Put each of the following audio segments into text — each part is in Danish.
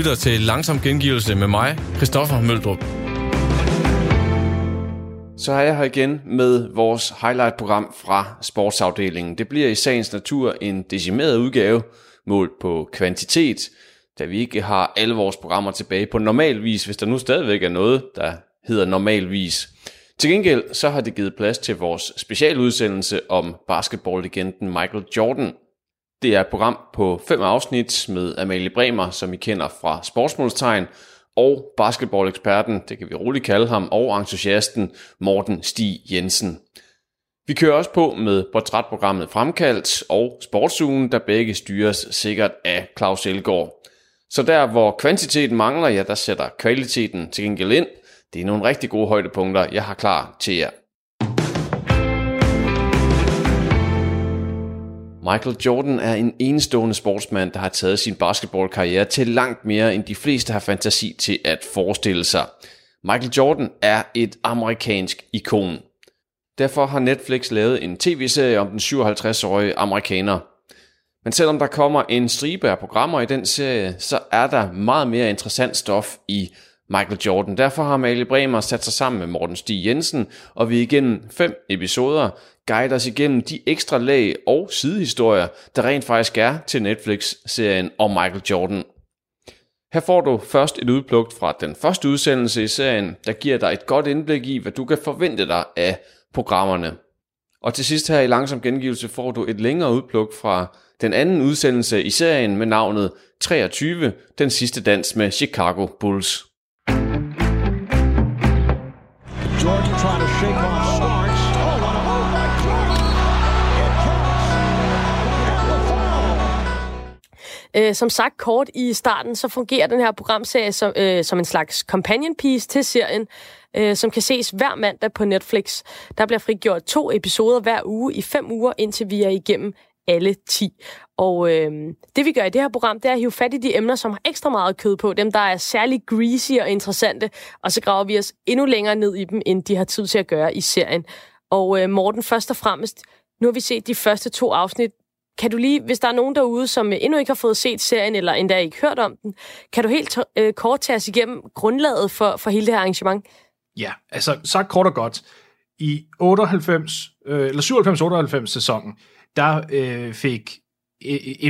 lytter til Langsom Gengivelse med mig, Christoffer Møldrup. Så er jeg her igen med vores highlight-program fra sportsafdelingen. Det bliver i sagens natur en decimeret udgave, målt på kvantitet, da vi ikke har alle vores programmer tilbage på normalvis, hvis der nu stadigvæk er noget, der hedder normalvis. Til gengæld så har det givet plads til vores specialudsendelse om basketballlegenden Michael Jordan. Det er et program på fem afsnit med Amalie Bremer, som I kender fra Sportsmålstegn, og basketballeksperten, det kan vi roligt kalde ham, og entusiasten Morten Stig Jensen. Vi kører også på med portrætprogrammet Fremkaldt og Sportsugen, der begge styres sikkert af Claus Elgaard. Så der, hvor kvantiteten mangler, ja, der sætter kvaliteten til gengæld ind. Det er nogle rigtig gode højdepunkter, jeg har klar til jer. Michael Jordan er en enestående sportsmand, der har taget sin basketballkarriere til langt mere, end de fleste har fantasi til at forestille sig. Michael Jordan er et amerikansk ikon. Derfor har Netflix lavet en tv-serie om den 57-årige amerikaner. Men selvom der kommer en stribe af programmer i den serie, så er der meget mere interessant stof i Michael Jordan. Derfor har Malie Bremer sat sig sammen med Morten Stig Jensen, og vi igennem fem episoder guide os igennem de ekstra lag og sidehistorier, der rent faktisk er til Netflix-serien om Michael Jordan. Her får du først et udpluk fra den første udsendelse i serien, der giver dig et godt indblik i, hvad du kan forvente dig af programmerne. Og til sidst her i langsom gengivelse får du et længere udpluk fra den anden udsendelse i serien med navnet 23, den sidste dans med Chicago Bulls. Jordan trying to shake off Øh, som sagt kort i starten, så fungerer den her programserie som, øh, som en slags companion piece til serien, øh, som kan ses hver mandag på Netflix. Der bliver frigjort to episoder hver uge i fem uger, indtil vi er igennem alle 10. Og øh, det vi gør i det her program, det er at hive fat i de emner, som har ekstra meget kød på, dem der er særlig greasy og interessante, og så graver vi os endnu længere ned i dem, end de har tid til at gøre i serien. Og øh, Morten, først og fremmest, nu har vi set de første to afsnit. Kan du lige, hvis der er nogen derude, som endnu ikke har fået set serien, eller endda ikke hørt om den, kan du helt øh, kort tage os igennem grundlaget for, for hele det her arrangement? Ja, altså sagt kort og godt. I 98, øh, eller 97-98 sæsonen, der øh, fik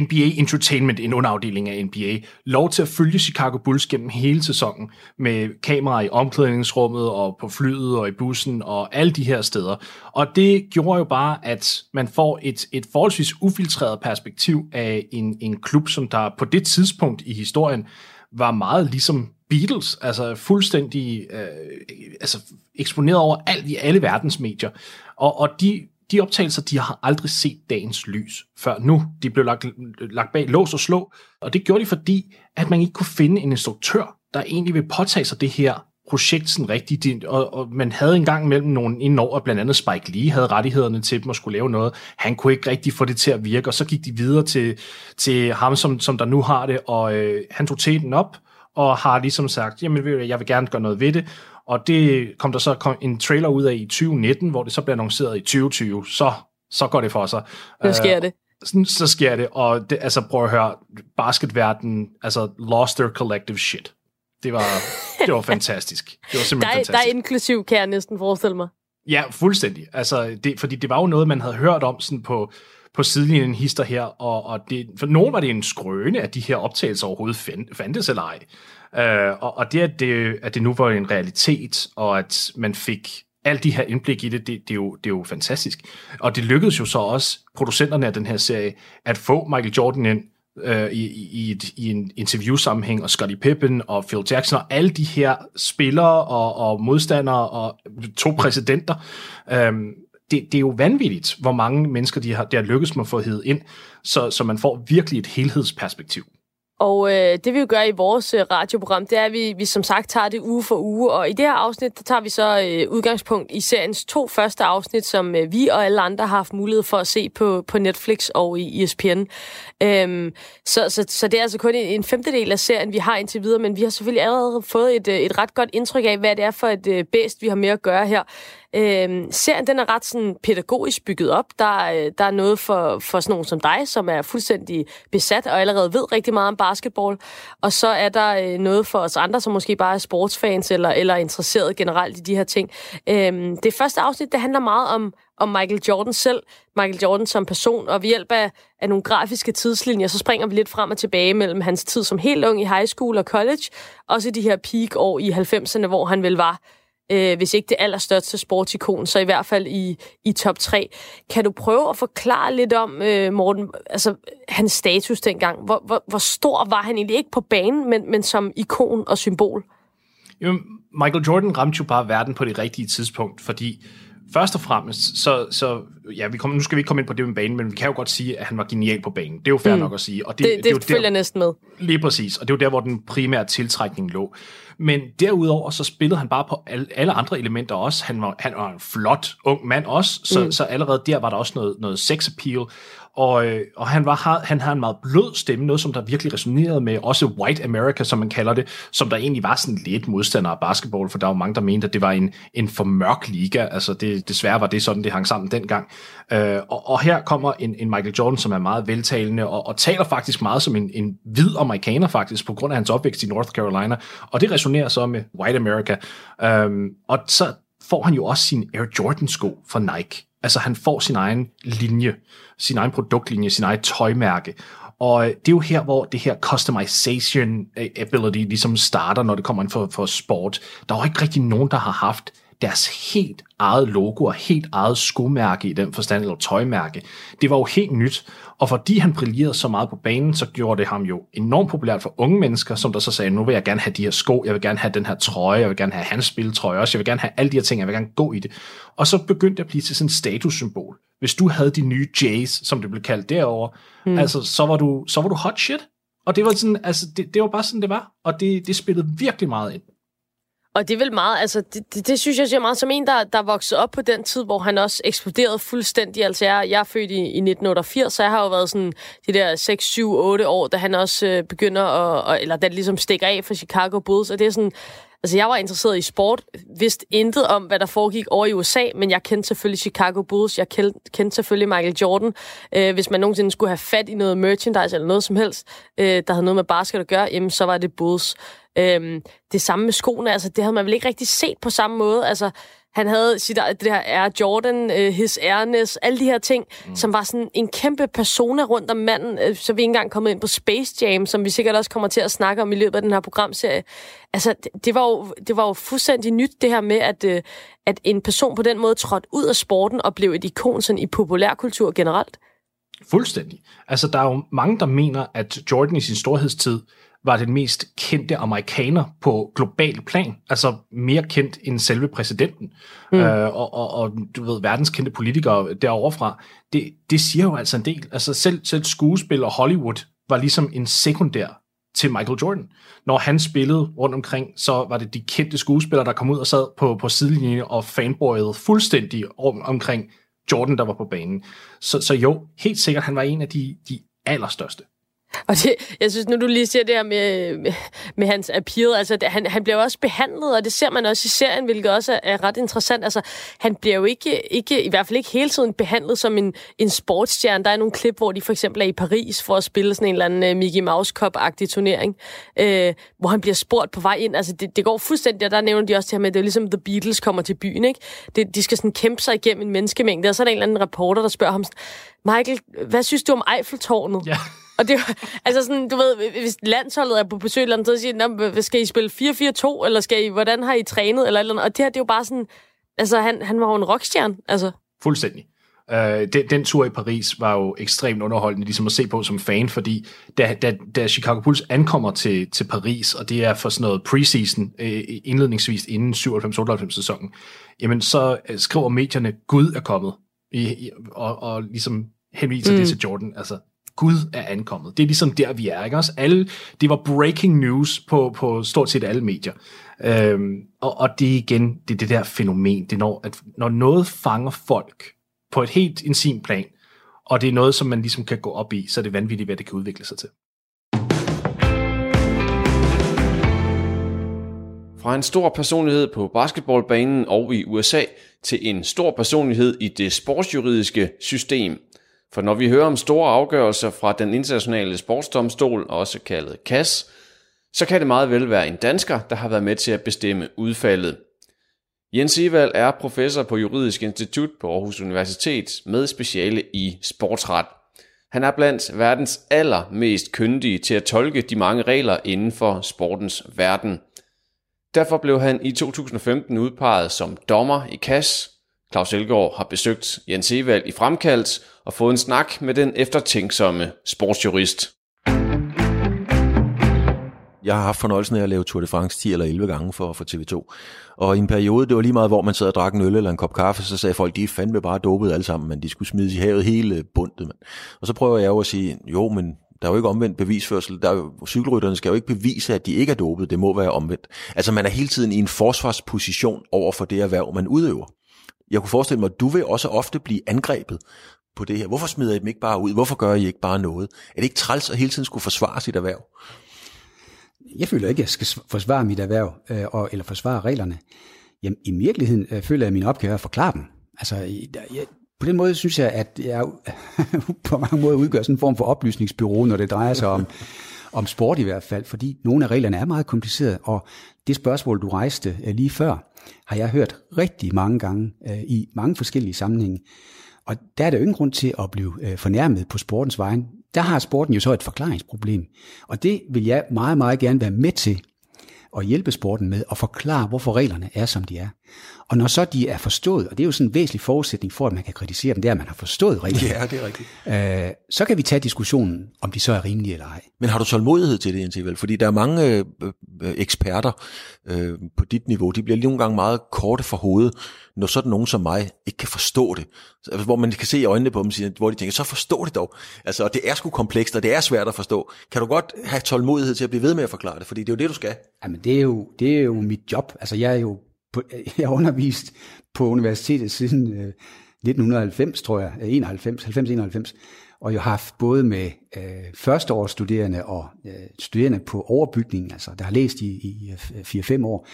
NBA Entertainment, en underafdeling af NBA, lov til at følge Chicago Bulls gennem hele sæsonen med kameraer i omklædningsrummet og på flyet og i bussen og alle de her steder. Og det gjorde jo bare, at man får et, et forholdsvis ufiltreret perspektiv af en, en klub, som der på det tidspunkt i historien var meget ligesom Beatles, altså fuldstændig øh, altså eksponeret over alt i alle verdens medier. Og, og de de optagelser, de har aldrig set dagens lys før nu. De blev lagt, lagt bag lås og slå, og det gjorde de, fordi at man ikke kunne finde en instruktør, der egentlig vil påtage sig det her projekt sådan rigtigt, og, og man havde engang mellem nogen indover, blandt andet Spike Lee havde rettighederne til dem at skulle lave noget. Han kunne ikke rigtig få det til at virke, og så gik de videre til, til ham, som, som der nu har det, og øh, han tog teten op, og har ligesom sagt, jamen jeg vil gerne gøre noget ved det, og det kom der så en trailer ud af i 2019, hvor det så blev annonceret i 2020. Så, så går det for sig. Så sker det. Så, så sker det, og det, altså prøv at høre, basketverdenen, altså lost their collective shit. Det var, det var fantastisk. Det var simpelthen der er, fantastisk. Der er inklusiv, kan jeg næsten forestille mig. Ja, fuldstændig. Altså, det, fordi det var jo noget, man havde hørt om sådan på, på sidelinjen hister her, og, og det, for nogen var det en skrøne, at de her optagelser overhovedet fandtes eller ej. Øh, og, og det, at det, at det nu var en realitet, og at man fik alt de her indblik i det, det, det, er jo, det er jo fantastisk. Og det lykkedes jo så også producenterne af den her serie at få Michael Jordan ind øh, i, i, et, i en interviewsammenhæng, og Scottie Pippen og Phil Jackson, og alle de her spillere og, og modstandere og to præsidenter. Øh, det, det er jo vanvittigt, hvor mange mennesker de har, det har lykkes med at få hed ind, så, så man får virkelig et helhedsperspektiv. Og øh, det vi jo gør i vores øh, radioprogram, det er, at vi, vi som sagt tager det uge for uge. Og i det her afsnit, der tager vi så øh, udgangspunkt i seriens to første afsnit, som øh, vi og alle andre har haft mulighed for at se på, på Netflix og i ESPN. Øhm, så, så, så det er altså kun en, en femtedel af serien, vi har indtil videre, men vi har selvfølgelig allerede fået et, øh, et ret godt indtryk af, hvad det er for et øh, bedst, vi har med at gøre her. Øhm, serien den er ret sådan pædagogisk bygget op. Der, øh, der er noget for, for sådan nogen som dig, som er fuldstændig besat og allerede ved rigtig meget om basketball, og så er der øh, noget for os andre, som måske bare er sportsfans eller, eller interesseret generelt i de her ting. Øhm, det første afsnit, det handler meget om, om Michael Jordan selv, Michael Jordan som person, og ved hjælp af, af nogle grafiske tidslinjer, så springer vi lidt frem og tilbage mellem hans tid som helt ung i high school og college, også de her peak-år i 90'erne, hvor han vel var øh, hvis ikke det allerstørste sportsikon, så i hvert fald i, i top 3. Kan du prøve at forklare lidt om, øh, Morten, altså hans status dengang? Hvor, hvor, hvor stor var han egentlig ikke på banen, men, men som ikon og symbol? Jo, Michael Jordan ramte jo bare verden på det rigtige tidspunkt, fordi først og fremmest, så, så ja, vi kommer, nu skal vi ikke komme ind på det med banen, men vi kan jo godt sige, at han var genial på banen. Det er jo fair mm. nok at sige. Og det, det, det, det, det følger der, næsten med. Lige præcis, og det er jo der, hvor den primære tiltrækning lå. Men derudover så spillede han bare på alle, alle andre elementer også. Han var, han var en flot ung mand også, så, mm. så allerede der var der også noget, noget sex appeal. Og, øh, og han, var, han havde en meget blød stemme, noget som der virkelig resonerede med også White America, som man kalder det, som der egentlig var sådan lidt modstander af basketball, for der var mange, der mente, at det var en, en for mørk liga. Altså det, desværre var det sådan, det hang sammen dengang. Øh, og, og her kommer en, en Michael Jordan, som er meget veltalende, og, og taler faktisk meget som en, en hvid amerikaner faktisk, på grund af hans opvækst i North Carolina. Og det resonerer så med White America. Øh, og så får han jo også sin Air Jordan sko fra Nike. Altså han får sin egen linje, sin egen produktlinje, sin egen tøjmærke. Og øh, det er jo her, hvor det her customization øh, ability ligesom starter, når det kommer ind for, for sport. Der er jo ikke rigtig nogen, der har haft deres helt eget logo og helt eget skomærke i den forstand, eller tøjmærke. Det var jo helt nyt, og fordi han brillerede så meget på banen, så gjorde det ham jo enormt populært for unge mennesker, som der så sagde, nu vil jeg gerne have de her sko, jeg vil gerne have den her trøje, jeg vil gerne have hans spiltrøje også, jeg vil gerne have alle de her ting, jeg vil gerne gå i det. Og så begyndte det at blive til sådan et statussymbol. Hvis du havde de nye Jays, som det blev kaldt derovre, mm. altså så var, du, så var du hot shit. Og det var sådan, altså det, det var bare sådan, det var. Og det, det spillede virkelig meget ind. Og det er vel meget, altså det, det, det synes jeg siger meget som en, der, der voksede op på den tid, hvor han også eksploderede fuldstændig. Altså jeg, jeg er født i, i 1988, så jeg har jo været sådan de der 6, 7, 8 år, da han også øh, begynder at, eller da det ligesom stikker af for Chicago Bulls. Og det er sådan, Altså, jeg var interesseret i sport, vidste intet om, hvad der foregik over i USA, men jeg kendte selvfølgelig Chicago Bulls, jeg kendte, kendte selvfølgelig Michael Jordan. Øh, hvis man nogensinde skulle have fat i noget merchandise eller noget som helst, øh, der havde noget med basket at gøre, jamen, så var det Bulls. Øh, det samme med skoene, altså, det havde man vel ikke rigtig set på samme måde. Altså, han havde sit, det her Air Jordan, uh, His Airness, alle de her ting, mm. som var sådan en kæmpe persona rundt om manden. Uh, så vi ikke engang kommet ind på Space Jam, som vi sikkert også kommer til at snakke om i løbet af den her programserie. Altså, det, det, var, jo, det var jo fuldstændig nyt, det her med, at, uh, at en person på den måde trådte ud af sporten og blev et ikon sådan i populærkultur generelt. Fuldstændig. Altså, der er jo mange, der mener, at Jordan i sin storhedstid var den mest kendte amerikaner på global plan, altså mere kendt end selve præsidenten, mm. øh, og, og, og du ved, verdens kendte politikere derovre fra, det, det siger jo altså en del. Altså selv, selv skuespil og Hollywood var ligesom en sekundær til Michael Jordan. Når han spillede rundt omkring, så var det de kendte skuespillere, der kom ud og sad på, på sidelinjen og fanboyede fuldstændig om, omkring Jordan, der var på banen. Så, så jo, helt sikkert, han var en af de, de allerstørste. Og det, jeg synes, nu du lige siger det her med, med, med hans appeal, altså det, han, han bliver jo også behandlet, og det ser man også i serien, hvilket også er, er ret interessant. Altså, han bliver jo ikke, ikke, i hvert fald ikke hele tiden behandlet som en, en sportsstjerne. Der er nogle klip, hvor de for eksempel er i Paris for at spille sådan en eller anden uh, Mickey Mouse Cup-agtig turnering, øh, hvor han bliver spurgt på vej ind. Altså, det, det går fuldstændig, og der nævner de også det her med, at det er ligesom The Beatles kommer til byen, ikke? Det, de skal sådan kæmpe sig igennem en menneskemængde, og så er der en eller anden reporter, der spørger ham, Michael, hvad synes du om Eiffeltårnet? Ja. Og det var, altså sådan, du ved, hvis landsholdet er på besøg eller andet, så siger skal I spille 4-4-2, eller skal I, hvordan har I trænet, eller eller andet. Og det her, det er jo bare sådan, altså han, han var jo en rockstjerne, altså. Fuldstændig. Uh, den, den tur i Paris var jo ekstremt underholdende ligesom at se på som fan, fordi da, da, da Chicago Bulls ankommer til, til Paris, og det er for sådan noget preseason, uh, indledningsvis inden 97-98 sæsonen, jamen så uh, skriver medierne, Gud er kommet, i, i, og, og ligesom henviser mm. det til Jordan. Altså, Gud er ankommet. Det er ligesom der, vi er. Ikke? Også alle, det var breaking news på, på stort set alle medier. Øhm, og, og det er igen, det er det der fænomen. Det når, at når noget fanger folk på et helt intim plan, og det er noget, som man ligesom kan gå op i, så er det vanvittigt, hvad det kan udvikle sig til. Fra en stor personlighed på basketballbanen og i USA til en stor personlighed i det sportsjuridiske system – for når vi hører om store afgørelser fra den internationale sportsdomstol, også kaldet CAS, så kan det meget vel være en dansker, der har været med til at bestemme udfaldet. Jens Evald er professor på Juridisk Institut på Aarhus Universitet med speciale i sportsret. Han er blandt verdens allermest kyndige til at tolke de mange regler inden for sportens verden. Derfor blev han i 2015 udpeget som dommer i CAS, Claus Elgaard har besøgt Jens Evald i fremkaldt og fået en snak med den eftertænksomme sportsjurist. Jeg har haft fornøjelsen af at lave Tour de France 10 eller 11 gange for, for TV2. Og i en periode, det var lige meget, hvor man sad og drak en øl eller en kop kaffe, så sagde folk, de er fandme bare dopet alle sammen, men de skulle smides i havet hele bundet. Man. Og så prøver jeg jo at sige, jo, men der er jo ikke omvendt bevisførsel. Der er jo, cykelrytterne skal jo ikke bevise, at de ikke er dopet. Det må være omvendt. Altså man er hele tiden i en forsvarsposition over for det erhverv, man udøver. Jeg kunne forestille mig, at du vil også ofte blive angrebet på det her. Hvorfor smider I dem ikke bare ud? Hvorfor gør I ikke bare noget? Er det ikke træls at hele tiden skulle forsvare sit erhverv? jeg føler ikke, at jeg skal forsvare mit erhverv, øh, og, eller forsvare reglerne. Jamen, i virkeligheden øh, føler jeg, at min opgave er at forklare dem. Altså, jeg, på den måde synes jeg, at jeg på mange måder udgør sådan en form for oplysningsbyrå, når det drejer sig om, om sport i hvert fald, fordi nogle af reglerne er meget komplicerede, og det spørgsmål, du rejste øh, lige før, har jeg hørt rigtig mange gange øh, i mange forskellige sammenhænge. Og der er der jo ingen grund til at blive øh, fornærmet på sportens vejen der har sporten jo så et forklaringsproblem. Og det vil jeg meget, meget gerne være med til at hjælpe sporten med at forklare, hvorfor reglerne er, som de er. Og når så de er forstået, og det er jo sådan en væsentlig forudsætning for, at man kan kritisere dem, det er, at man har forstået reglerne. Ja, det er rigtigt. Øh, så kan vi tage diskussionen, om de så er rimelige eller ej. Men har du tålmodighed til det, Jens Fordi der er mange øh, øh, eksperter øh, på dit niveau, de bliver nogle gange meget korte for hovedet, når sådan nogen som mig ikke kan forstå det. Altså, hvor man kan se i øjnene på dem, hvor de tænker, så forstå det dog. Altså, og det er sgu komplekst, og det er svært at forstå. Kan du godt have tålmodighed til at blive ved med at forklare det? Fordi det er jo det, du skal. Jamen, det er jo, det er jo mit job. Altså, jeg er jo på, jeg har undervist på universitetet siden øh, 1990, tror jeg, 91, 90-91, og jeg har haft både med øh, førsteårsstuderende og øh, studerende på overbygningen, altså der har læst i, i 4-5 øh, år.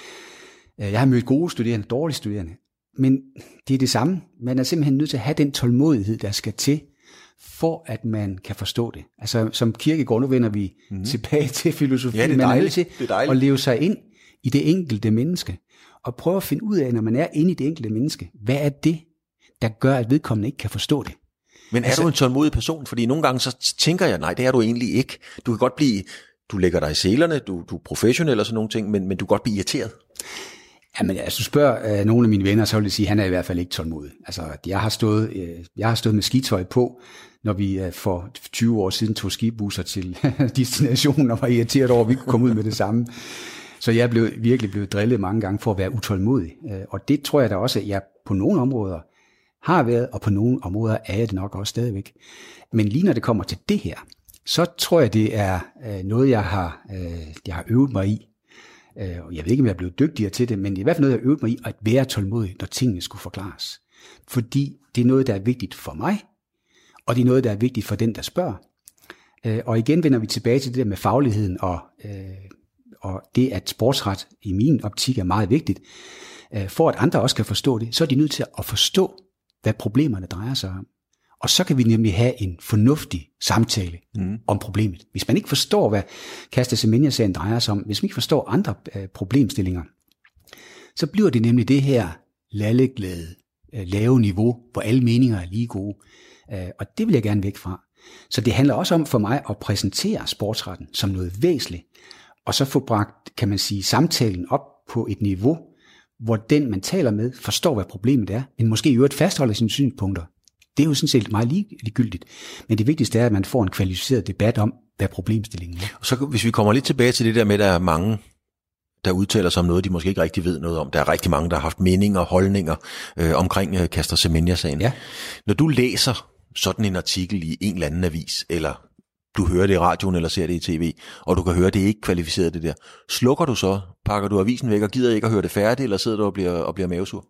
Øh, jeg har mødt gode studerende, dårlige studerende, men det er det samme. Man er simpelthen nødt til at have den tålmodighed, der skal til, for at man kan forstå det. Altså som kirkegård, nu vender vi mm-hmm. tilbage til filosofi, ja, man er nødt til er at leve sig ind i det enkelte menneske og prøve at finde ud af, når man er inde i det enkelte menneske, hvad er det, der gør, at vedkommende ikke kan forstå det? Men er altså, du en tålmodig person? Fordi nogle gange så tænker jeg, nej, det er du egentlig ikke. Du kan godt blive, du lægger dig i selerne, du, du er professionel og sådan nogle ting, men, men du kan godt blive irriteret. Jamen, altså, du spørger uh, nogle af mine venner, så vil jeg sige, at han er i hvert fald ikke tålmodig. Altså, jeg har stået, uh, jeg har stået med skitøj på, når vi uh, for 20 år siden tog skibusser til destinationen og var irriteret over, at vi kunne komme ud med det samme. Så jeg blev virkelig blevet drillet mange gange for at være utålmodig. Øh, og det tror jeg da også, at jeg på nogle områder har været, og på nogle områder er jeg det nok også stadigvæk. Men lige når det kommer til det her, så tror jeg, det er øh, noget, jeg har, øh, jeg har øvet mig i. Jeg ved ikke, om jeg er blevet dygtigere til det, men det er i hvert fald noget, jeg har øvet mig i, at være tålmodig, når tingene skulle forklares. Fordi det er noget, der er vigtigt for mig, og det er noget, der er vigtigt for den, der spørger. Og igen vender vi tilbage til det der med fagligheden og og det at sportsret i min optik er meget vigtigt, øh, for at andre også kan forstå det, så er de nødt til at forstå, hvad problemerne drejer sig om. Og så kan vi nemlig have en fornuftig samtale mm. om problemet. Hvis man ikke forstår, hvad Kasta Semenya-sagen drejer sig om, hvis man ikke forstår andre øh, problemstillinger, så bliver det nemlig det her lalleglade, øh, lave niveau, hvor alle meninger er lige gode. og det vil jeg gerne væk fra. Så det handler også om for mig at præsentere sportsretten som noget væsentligt, og så få bragt, kan man sige, samtalen op på et niveau, hvor den, man taler med, forstår, hvad problemet er, men måske i øvrigt fastholder sine synspunkter. Det er jo sådan set meget ligegyldigt. Men det vigtigste er, at man får en kvalificeret debat om, hvad problemstillingen er. Så hvis vi kommer lidt tilbage til det der med, at der er mange, der udtaler sig om noget, de måske ikke rigtig ved noget om. Der er rigtig mange, der har haft meninger og holdninger øh, omkring øh, Kaster Semenya-sagen. Ja. Når du læser sådan en artikel i en eller anden avis, eller du hører det i radioen eller ser det i tv, og du kan høre, det er ikke kvalificeret det der. Slukker du så? Pakker du avisen væk og gider ikke at høre det færdigt, eller sidder du og bliver, og bliver mavesur?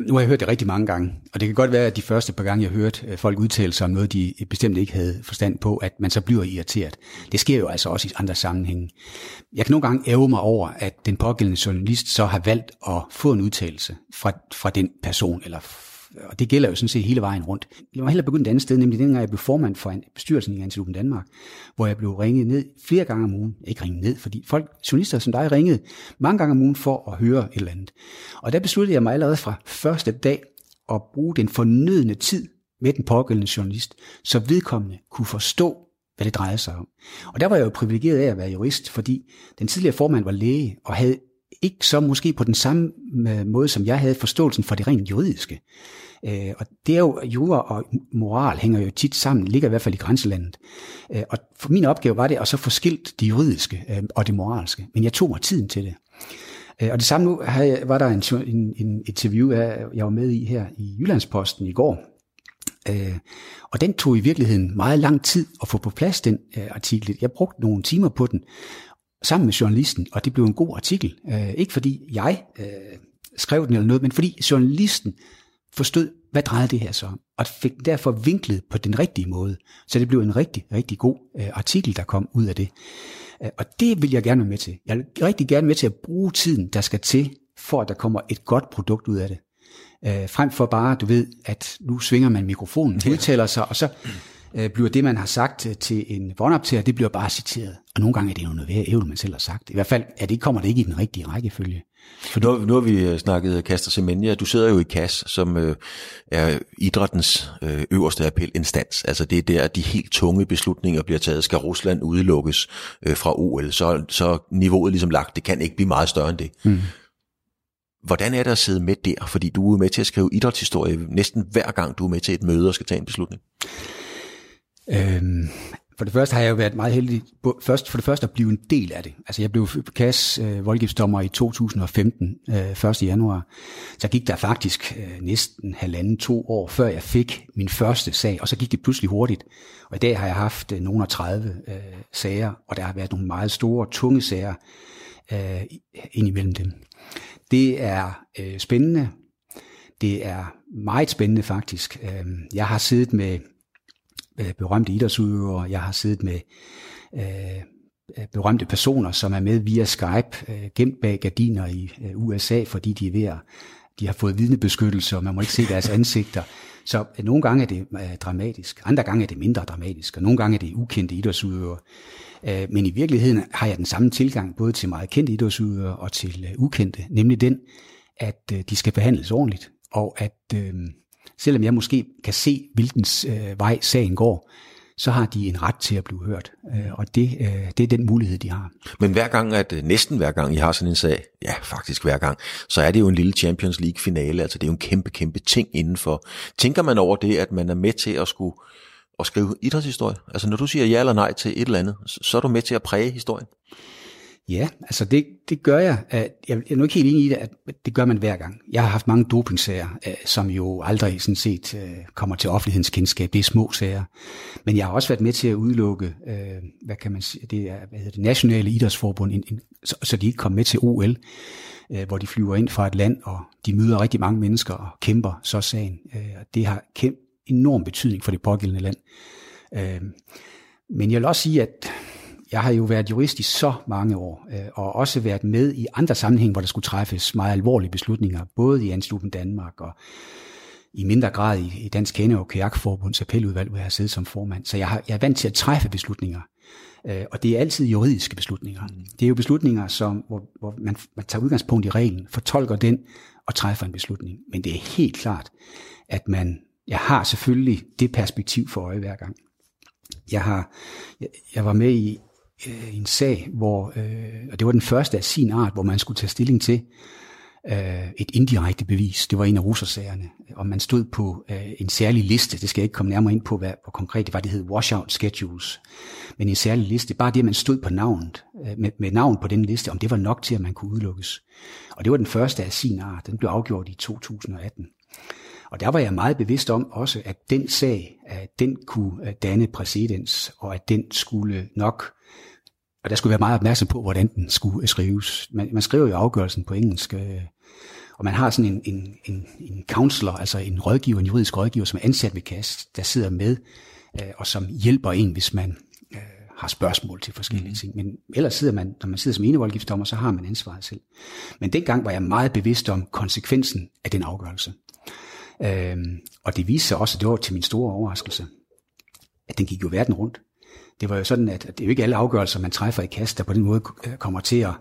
Nu har jeg hørt det rigtig mange gange, og det kan godt være, at de første par gange, jeg hørte øh, folk udtale sig om noget, de øh, bestemt ikke havde forstand på, at man så bliver irriteret. Det sker jo altså også i andre sammenhænge. Jeg kan nogle gange æve mig over, at den pågældende journalist så har valgt at få en udtalelse fra, fra den person, eller og det gælder jo sådan set hele vejen rundt. Jeg var heller begyndt et andet sted, nemlig dengang jeg blev formand for en bestyrelsen i Antilopen Danmark, hvor jeg blev ringet ned flere gange om ugen. Ikke ringet ned, fordi folk, journalister som dig, ringede mange gange om ugen for at høre et eller andet. Og der besluttede jeg mig allerede fra første dag at bruge den fornødne tid med den pågældende journalist, så vedkommende kunne forstå, hvad det drejede sig om. Og der var jeg jo privilegeret af at være jurist, fordi den tidligere formand var læge og havde ikke så måske på den samme øh, måde, som jeg havde forståelsen for det rent juridiske. Øh, og det er jo, jura og moral hænger jo tit sammen, ligger i hvert fald i grænselandet. Øh, og for min opgave var det at så få skilt det juridiske øh, og det moralske. Men jeg tog mig tiden til det. Øh, og det samme nu havde, var der en, en, en interview, jeg var med i her i Jyllandsposten i går. Og den tog i virkeligheden meget lang tid at få på plads, den artikel. Jeg brugte nogle timer på den, sammen med journalisten, og det blev en god artikel. Øh, ikke fordi jeg øh, skrev den eller noget, men fordi journalisten forstod, hvad drejede det her så om, og fik derfor vinklet på den rigtige måde. Så det blev en rigtig, rigtig god øh, artikel, der kom ud af det. Øh, og det vil jeg gerne være med til. Jeg vil rigtig gerne med til at bruge tiden, der skal til, for at der kommer et godt produkt ud af det. Øh, frem for bare, du ved, at nu svinger man mikrofonen, udtaler sig, og så øh, bliver det, man har sagt øh, til en båndoptager, det bliver bare citeret. Og nogle gange er det jo noget værd, man selv har sagt. I hvert fald er det, kommer det ikke i den rigtige rækkefølge. For nu, nu har vi øh, snakket Kaster Semenya. Du sidder jo i KAS, som øh, er idrættens øh, øverste appelinstans. Altså det er der, de helt tunge beslutninger bliver taget. Skal Rusland udelukkes øh, fra OL, så, så niveauet ligesom lagt. Det kan ikke blive meget større end det. Mm. Hvordan er det at sidde med der? Fordi du er med til at skrive idrætshistorie næsten hver gang, du er med til et møde og skal tage en beslutning. Øhm, for det første har jeg jo været meget heldig, først, for det første at blive en del af det. Altså jeg blev KAS øh, voldgiftsdommer i 2015, øh, 1. januar. Så gik der faktisk øh, næsten halvanden, to år, før jeg fik min første sag, og så gik det pludselig hurtigt. Og i dag har jeg haft øh, nogle af 30 øh, sager, og der har været nogle meget store, tunge sager øh, indimellem dem. Det er øh, spændende. Det er meget spændende faktisk. Øh, jeg har siddet med Øh, berømte idrætsudøvere, jeg har siddet med øh, øh, berømte personer, som er med via Skype, øh, gemt bag gardiner i øh, USA, fordi de er ved at, de har fået vidnebeskyttelse, og man må ikke se deres ansigter. Så øh, nogle gange er det øh, dramatisk, andre gange er det mindre dramatisk, og nogle gange er det ukendte idrætsudøvere. Øh, men i virkeligheden har jeg den samme tilgang, både til meget kendte idrætsudøvere og til øh, ukendte, nemlig den, at øh, de skal behandles ordentligt, og at øh, selvom jeg måske kan se, hvilken øh, vej sagen går, så har de en ret til at blive hørt. Øh, og det, øh, det er den mulighed, de har. Men hver gang, at øh, næsten hver gang I har sådan en sag, ja faktisk hver gang, så er det jo en lille Champions League finale, altså det er jo en kæmpe, kæmpe ting indenfor. Tænker man over det, at man er med til at skulle at skrive idrætshistorie? Altså når du siger ja eller nej til et eller andet, så er du med til at præge historien? Ja, altså det, det gør jeg. Jeg er nu ikke helt enig i det, at det gør man hver gang. Jeg har haft mange dopingsager, øh, som jo aldrig sådan set øh, kommer til offentlighedens kendskab. Det er små sager. Men jeg har også været med til at udelukke, øh, hvad kan man sige, det er hvad hedder det, nationale idrætsforbund, så de ikke kommer med til OL, hvor de flyver ind fra et land, og de møder rigtig mange mennesker og kæmper så sagen. Det har kæmpe enorm betydning for det pågældende land. Men jeg vil også sige, at jeg har jo været jurist i så mange år, øh, og også været med i andre sammenhænge, hvor der skulle træffes meget alvorlige beslutninger, både i Ansluben Danmark og i mindre grad i, i Dansk Kende- og Kajakforbunds appeludvalg, hvor jeg har siddet som formand. Så jeg, har, jeg er vant til at træffe beslutninger, øh, og det er altid juridiske beslutninger. Mm. Det er jo beslutninger, som, hvor, hvor man, man tager udgangspunkt i reglen, fortolker den og træffer en beslutning. Men det er helt klart, at man, jeg har selvfølgelig det perspektiv for øje hver gang. Jeg, har, jeg, jeg var med i øh, en sag, hvor, øh, og det var den første af sin art, hvor man skulle tage stilling til øh, et indirekte bevis. Det var en af russersagerne, og man stod på øh, en særlig liste. Det skal jeg ikke komme nærmere ind på, hvad, hvor konkret det var. Det hed washout schedules. Men en særlig liste, bare det, at man stod på navnet, øh, med, med navn på den liste, om det var nok til, at man kunne udelukkes. Og det var den første af sin art. Den blev afgjort i 2018. Og der var jeg meget bevidst om også, at den sag, at den kunne øh, danne præcedens, og at den skulle nok og der skulle være meget opmærksom på, hvordan den skulle skrives. Man, man skriver jo afgørelsen på engelsk, øh, og man har sådan en, en, en, en counselor, altså en rådgiver, en juridisk rådgiver, som er ansat ved KAS, der sidder med, øh, og som hjælper en, hvis man øh, har spørgsmål til forskellige mm. ting. Men ellers sidder man, når man sidder som enevoldgiftsdommer, så har man ansvaret selv. Men dengang var jeg meget bevidst om konsekvensen af den afgørelse. Øhm, og det viste sig også, det var til min store overraskelse, at den gik jo verden rundt. Det var jo sådan, at det er jo ikke alle afgørelser, man træffer i kast, der på den måde kommer til at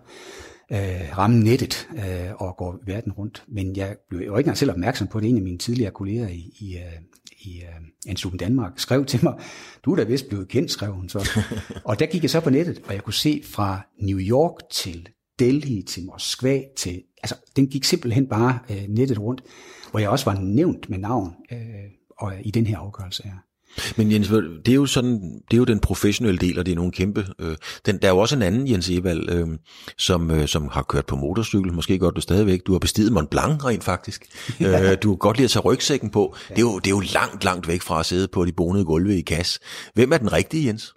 øh, ramme nettet øh, og går verden rundt. Men jeg blev jo ikke engang selv opmærksom på det. En af mine tidligere kolleger i, i, øh, i uh, Ansuben Danmark skrev til mig, du er da vist blevet kendt, skrev hun så. og der gik jeg så på nettet, og jeg kunne se fra New York til Delhi til Moskva til, altså den gik simpelthen bare uh, nettet rundt, hvor jeg også var nævnt med navn uh, og i den her afgørelse her. Men Jens, det er jo sådan, det er jo den professionelle del, og det er nogle kæmpe. Øh, den, der er jo også en anden Jens Evald, øh, som, øh, som har kørt på motorcykel. Måske godt du stadigvæk. Du har bestiget Mont Blanc rent faktisk. Ja. Øh, du kan godt lide at tage rygsækken på. Ja. Det, er jo, det er jo langt, langt væk fra at sidde på de bonede gulve i kasse. Hvem er den rigtige, Jens?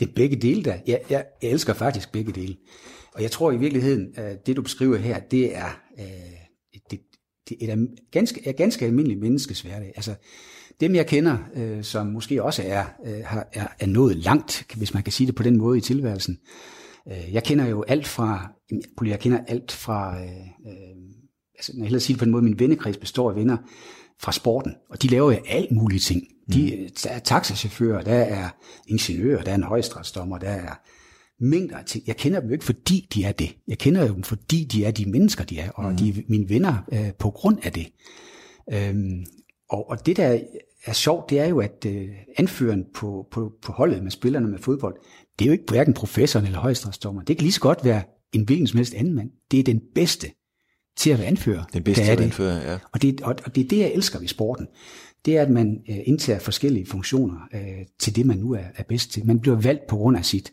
Det er begge dele der. Jeg, jeg, jeg elsker faktisk begge dele. Og jeg tror i virkeligheden, at det du beskriver her, det er, øh, det, det er et ganske, er ganske almindelig menneskes hverdag. Altså, dem jeg kender, øh, som måske også er, øh, er, er nået langt, hvis man kan sige det på den måde i tilværelsen. Øh, jeg kender jo alt fra, jeg kender alt fra, øh, øh, altså når jeg hellere sige det på den måde, min vennekreds består af venner fra sporten, og de laver jo alt mulige ting. De, mm. Der er taxachauffører, der er ingeniører, der er en højstrætsdommer, der er mængder af ting. Jeg kender dem jo ikke, fordi de er det. Jeg kender dem, fordi de er de mennesker, de er, og mm. de er mine venner øh, på grund af det. Øhm, og, og det, der er sjovt, det er jo, at øh, anføreren på, på, på holdet med spillerne med fodbold, det er jo ikke hverken professoren eller højstrætsdommer. Det kan lige så godt være en hvilken som helst anden mand. Det er den bedste til at være anfører. Den bedste til at anføre, ja. Og det, og, og det er det, jeg elsker ved sporten. Det er, at man øh, indtager forskellige funktioner øh, til det, man nu er, er bedst til. Man bliver valgt på grund af sit,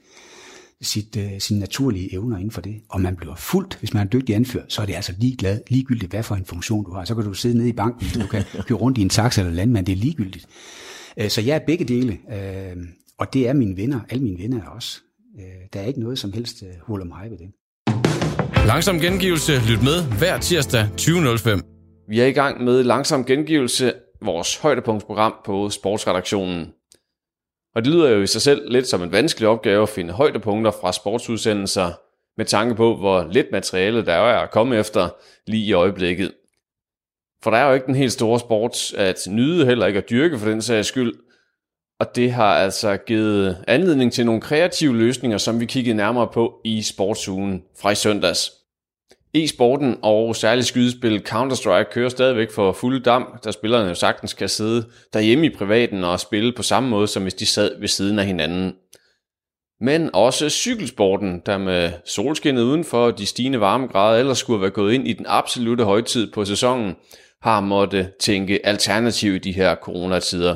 sit, øh, sine naturlige evner inden for det. Og man bliver fuldt, hvis man er dygtig anfører, så er det altså ligeglad, ligegyldigt, hvad for en funktion du har. Så kan du sidde nede i banken, du kan køre rundt i en taxa eller landmand, det er ligegyldigt. Øh, så jeg er begge dele, øh, og det er mine venner, alle mine venner er også. Øh, der er ikke noget som helst øh, hul om ved det. Langsom gengivelse. Lyt med hver tirsdag 20.05. Vi er i gang med langsom gengivelse, vores højdepunktsprogram på sportsredaktionen. Og det lyder jo i sig selv lidt som en vanskelig opgave at finde højdepunkter fra sportsudsendelser, med tanke på, hvor lidt materiale der er at komme efter lige i øjeblikket. For der er jo ikke den helt store sport at nyde, heller ikke at dyrke for den sags skyld. Og det har altså givet anledning til nogle kreative løsninger, som vi kiggede nærmere på i sportsugen fra i søndags. E-sporten og særligt skydespil Counter-Strike kører stadigvæk for fuld dam, da spillerne jo sagtens kan sidde derhjemme i privaten og spille på samme måde, som hvis de sad ved siden af hinanden. Men også cykelsporten, der med solskinnet udenfor og de stigende varmegrader ellers skulle være gået ind i den absolute højtid på sæsonen, har måtte tænke alternativ i de her coronatider.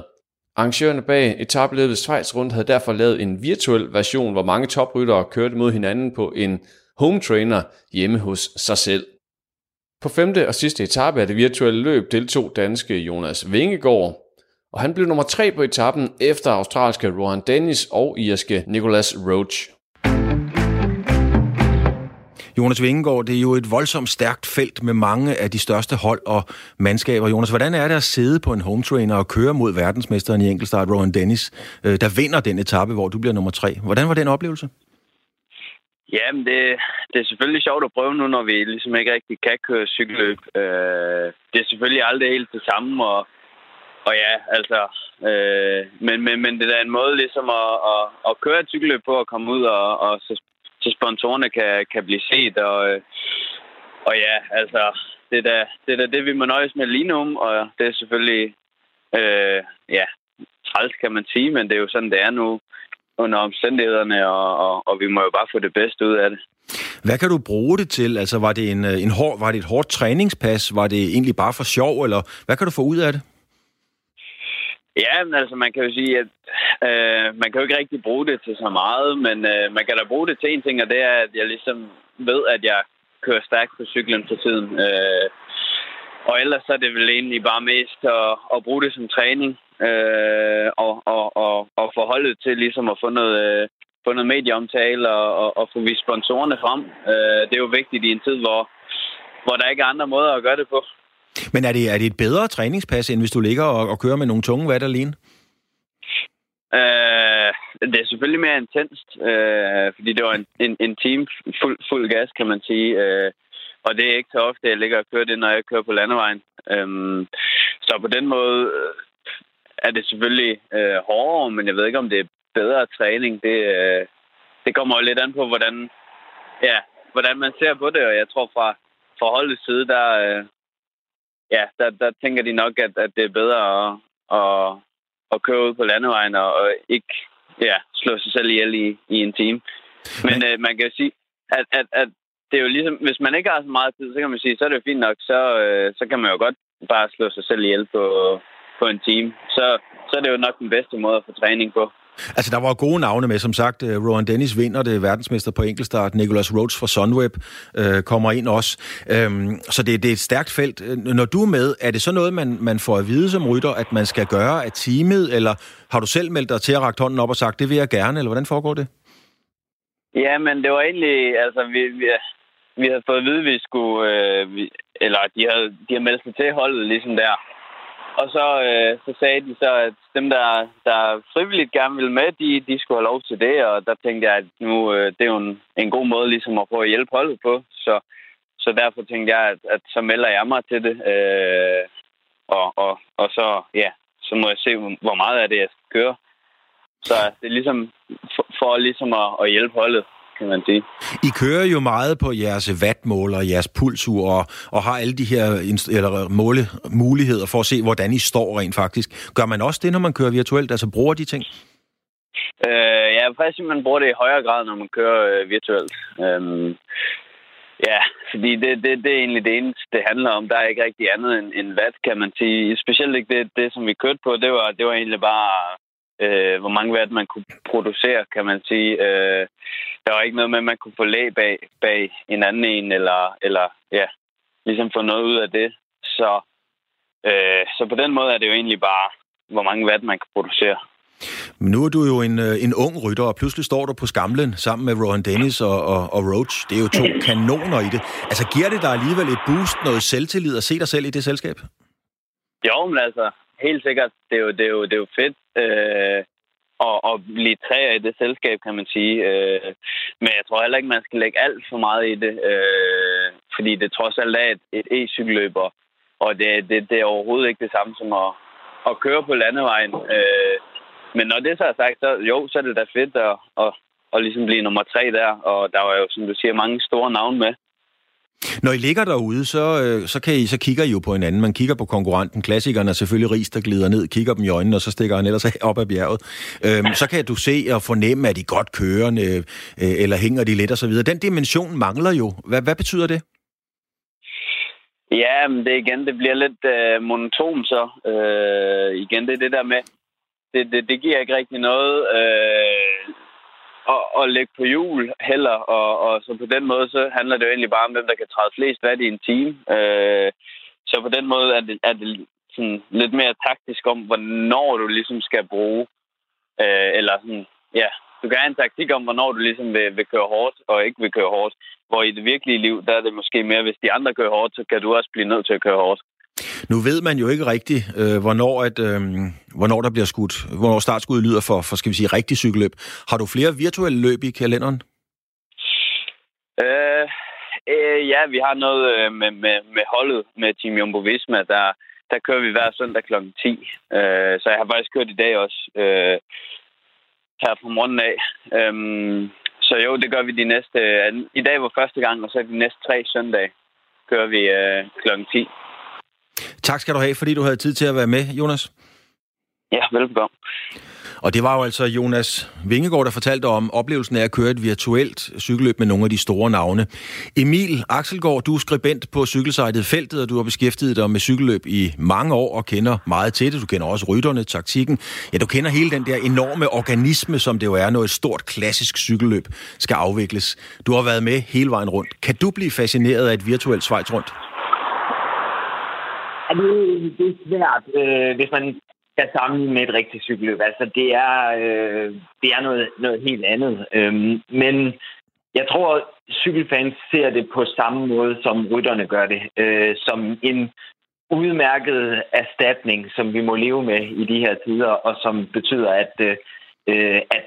Arrangørerne bag etabløbet Schweiz Rundt havde derfor lavet en virtuel version, hvor mange topryttere kørte mod hinanden på en home trainer hjemme hos sig selv. På femte og sidste etape af det virtuelle løb deltog danske Jonas Vingegaard, og han blev nummer tre på etappen efter australske Rohan Dennis og irske Nicholas Roach. Jonas Vingegaard, det er jo et voldsomt stærkt felt med mange af de største hold og mandskaber. Jonas, hvordan er det at sidde på en home trainer og køre mod verdensmesteren i enkeltstart, Rohan Dennis, øh, der vinder den etape, hvor du bliver nummer tre? Hvordan var den oplevelse? Jamen, det, det er selvfølgelig sjovt at prøve nu, når vi ligesom ikke rigtig kan køre cykelløb. Øh, det er selvfølgelig aldrig helt det samme, og, og ja, altså... Øh, men, men, men det er en måde ligesom at, at, at køre et cykelløb på og komme ud, og, og så, så sponsorerne kan, kan blive set. Og, øh, og ja, altså, det er, da, det er da det, vi må nøjes med lige nu, og det er selvfølgelig... Øh, ja, træls kan man sige, men det er jo sådan, det er nu under omstændighederne, og, og, og vi må jo bare få det bedste ud af det. Hvad kan du bruge det til? Altså, var det, en, øh, en hård, var det et hårdt træningspas? Var det egentlig bare for sjov, eller hvad kan du få ud af det? Ja, men altså man kan jo sige, at øh, man kan jo ikke rigtig bruge det til så meget, men øh, man kan da bruge det til en ting, og det er, at jeg ligesom ved, at jeg kører stærkt på cyklen for tiden. Øh, og ellers så er det vel egentlig bare mest at, at bruge det som træning øh, og, og, og, og forholdet til ligesom at få noget, øh, få noget medieomtale og, og, og få vist sponsorerne frem. Øh, det er jo vigtigt i en tid, hvor, hvor der ikke er andre måder at gøre det på. Men er det, er det et bedre træningspas, end hvis du ligger og, og kører med nogle tunge vat alene? Øh, det er selvfølgelig mere intenst, øh, fordi det var en, en, en team fuld, fuld gas, kan man sige. Øh, og det er ikke så ofte, jeg ligger og kører det, når jeg kører på landevejen. Øhm, så på den måde er det selvfølgelig øh, hårdere, men jeg ved ikke, om det er bedre træning. Det, øh, det kommer jo lidt an på, hvordan, ja, hvordan man ser på det, og jeg tror fra, fra holdets side, der, øh, ja, der, der tænker de nok, at, at det er bedre at, at, at køre ud på landevejen og, og ikke ja, slå sig selv ihjel i, i en time. Men øh, man kan jo sige, at, at, at det er jo ligesom, hvis man ikke har så meget tid, så kan man sige, så er det jo fint nok, så, øh, så kan man jo godt bare slå sig selv ihjel på, på en time. Så, så er det jo nok den bedste måde at få træning på. Altså, der var gode navne med, som sagt, uh, Rowan Dennis vinder det, verdensmester på enkeltstart, Nicholas Rhodes fra Sunweb uh, kommer ind også. Um, så det, det er et stærkt felt. Når du er med, er det så noget, man, man får at vide som rytter, at man skal gøre af teamet, eller har du selv meldt dig til at række hånden op og sagt, det vil jeg gerne, eller hvordan foregår det? Ja, men det var egentlig, altså, vi, vi, vi havde fået at vide, at vi skulle, øh, vi, eller de havde, de havde meldt sig til holdet ligesom der. Og så, øh, så sagde de så, at dem, der, der frivilligt gerne ville med, de, de skulle have lov til det. Og der tænkte jeg, at nu øh, det er jo en, en god måde ligesom at prøve at hjælpe holdet på. Så, så derfor tænkte jeg, at, at så melder jeg mig til det. Øh, og, og, og så, ja, så må jeg se, hvor meget af det, jeg skal køre. Så det er ligesom for, for ligesom at, at hjælpe holdet kan man sige. I kører jo meget på jeres wattmåler, jeres pulsur, og, og har alle de her eller måle, muligheder for at se, hvordan I står rent faktisk. Gør man også det, når man kører virtuelt? Altså bruger de ting? Øh, ja, faktisk man bruger det i højere grad, når man kører øh, virtuelt. Øhm, ja, fordi det, det, det er egentlig det eneste, det handler om. Der er ikke rigtig andet end, end watt, kan man sige. Specielt ikke det, det, som vi kørte på, det var, det var egentlig bare øh, hvor mange watt man kunne producere, kan man sige. Øh, der var ikke noget med, at man kunne få læg bag, bag en anden en, eller, eller ja, ligesom få noget ud af det. Så, øh, så på den måde er det jo egentlig bare, hvor mange watt man kan producere. Nu er du jo en, øh, en ung rytter, og pludselig står du på skamlen sammen med Rohan Dennis og, og, og Roach. Det er jo to kanoner i det. Altså, giver det dig alligevel et boost, noget selvtillid at se dig selv i det selskab? Jo, men altså, helt sikkert. Det er jo, det er jo, det er jo fedt øh, og, og blive træer i det selskab, kan man sige. Øh, men jeg tror heller ikke, man skal lægge alt for meget i det, øh, fordi det trods alt er et, et e-cykelløber, og det, det, det er overhovedet ikke det samme som at, at køre på landevejen. Øh, men når det så er sagt, så jo, så er det da fedt at, at, at ligesom blive nummer tre der, og der var jo, som du siger, mange store navne med. Når I ligger derude, så, øh, så, kan I, så kigger I jo på hinanden. Man kigger på konkurrenten. Klassikeren er selvfølgelig ris, der glider ned, kigger dem i øjnene, og så stikker han ellers op ad bjerget. Øhm, så kan du se og fornemme, at de godt kørende, øh, eller hænger de lidt osv. Den dimension mangler jo. Hvad, hvad betyder det? Ja, men det igen, det bliver lidt øh, monoton så. Øh, igen, det er det der med, det, det, det giver ikke rigtig noget. Øh, at, at lægge på hjul heller, og, og så på den måde, så handler det jo egentlig bare om, hvem der kan træde flest vand i en time. Øh, så på den måde er det, er det sådan lidt mere taktisk om, hvornår du ligesom skal bruge, øh, eller sådan, ja, du kan have en taktik om, hvornår du ligesom vil, vil køre hårdt og ikke vil køre hårdt. Hvor i det virkelige liv, der er det måske mere, hvis de andre kører hårdt, så kan du også blive nødt til at køre hårdt. Nu ved man jo ikke rigtigt, øh, hvornår, at, øh, hvornår der bliver skudt, hvornår startskuddet lyder for, for skal vi sige, rigtig cykelløb. Har du flere virtuelle løb i kalenderen? Øh, øh, ja, vi har noget øh, med, med, med holdet med Team Jumbo Visma, der, der kører vi hver søndag kl. 10. Øh, så jeg har faktisk kørt i dag også, øh, her fra morgenen af. Øh, så jo, det gør vi de næste... Øh, I dag var første gang, og så de næste tre søndage kører vi øh, kl. 10. Tak skal du have, fordi du havde tid til at være med, Jonas. Ja, velkommen. Og det var jo altså Jonas Vingegaard, der fortalte om oplevelsen af at køre et virtuelt cykelløb med nogle af de store navne. Emil Axelgaard, du er skribent på cykelsejtet Feltet, og du har beskæftiget dig med cykelløb i mange år og kender meget til det. Du kender også rytterne, taktikken. Ja, du kender hele den der enorme organisme, som det jo er, når et stort klassisk cykelløb skal afvikles. Du har været med hele vejen rundt. Kan du blive fascineret af et virtuelt Schweiz rundt? Det, det er svært, øh, hvis man skal sammenligne med et rigtigt cykelløb. Altså, det er, øh, det er noget, noget helt andet. Øhm, men jeg tror, cykelfans ser det på samme måde, som rytterne gør det. Øh, som en udmærket erstatning, som vi må leve med i de her tider, og som betyder, at, øh, øh at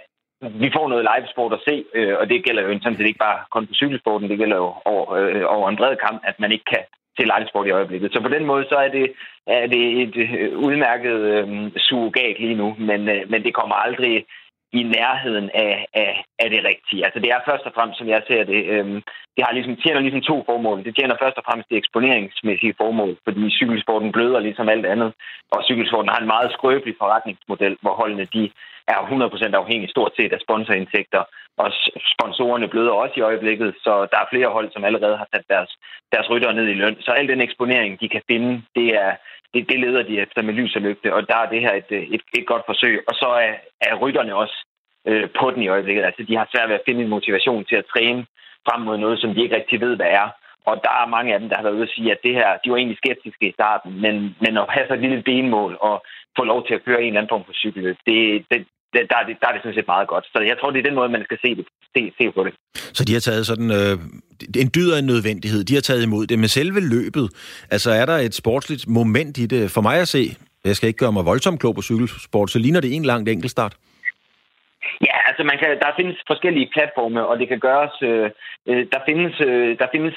vi får noget livesport at se, øh, og det gælder jo sådan set ikke bare kun på cykelsporten, det gælder jo over, øh, over en bred kamp, at man ikke kan til lejligsport i øjeblikket. Så på den måde, så er det, er det et øh, udmærket øh, surrogat lige nu, men, øh, men det kommer aldrig i nærheden af, af, af det rigtige. Altså det er først og fremmest, som jeg ser det, øh, det har ligesom, tjener ligesom to formål. Det tjener først og fremmest det eksponeringsmæssige formål, fordi cykelsporten bløder ligesom alt andet, og cykelsporten har en meget skrøbelig forretningsmodel, hvor holdene de er 100% afhængig stort set af sponsorindtægter, og sponsorerne bløder også i øjeblikket, så der er flere hold, som allerede har sat deres, deres ryttere ned i løn. Så al den eksponering, de kan finde, det er, det, det leder de efter med lys og lygte, og der er det her et, et, et godt forsøg. Og så er, er rytterne også øh, på den i øjeblikket. Altså, de har svært ved at finde en motivation til at træne frem mod noget, som de ikke rigtig ved, hvad er. Og der er mange af dem, der har været ude og sige, at det her, de var egentlig skeptiske i starten, men, men at have så et lille benmål og få lov til at køre en eller anden form for cykelløb, det, det, der, er det, der er det sådan set meget godt. Så jeg tror, det er den måde, man skal se, det, se, se på det. Så de har taget sådan øh, en dyd af en nødvendighed. De har taget imod det. Med selve løbet, altså er der et sportsligt moment i det? For mig at se, jeg skal ikke gøre mig voldsomt klog på cykelsport, så ligner det en langt enkeltstart. Ja, altså man kan, der findes forskellige platforme, og det kan gøres. Øh, øh, der findes, øh, der findes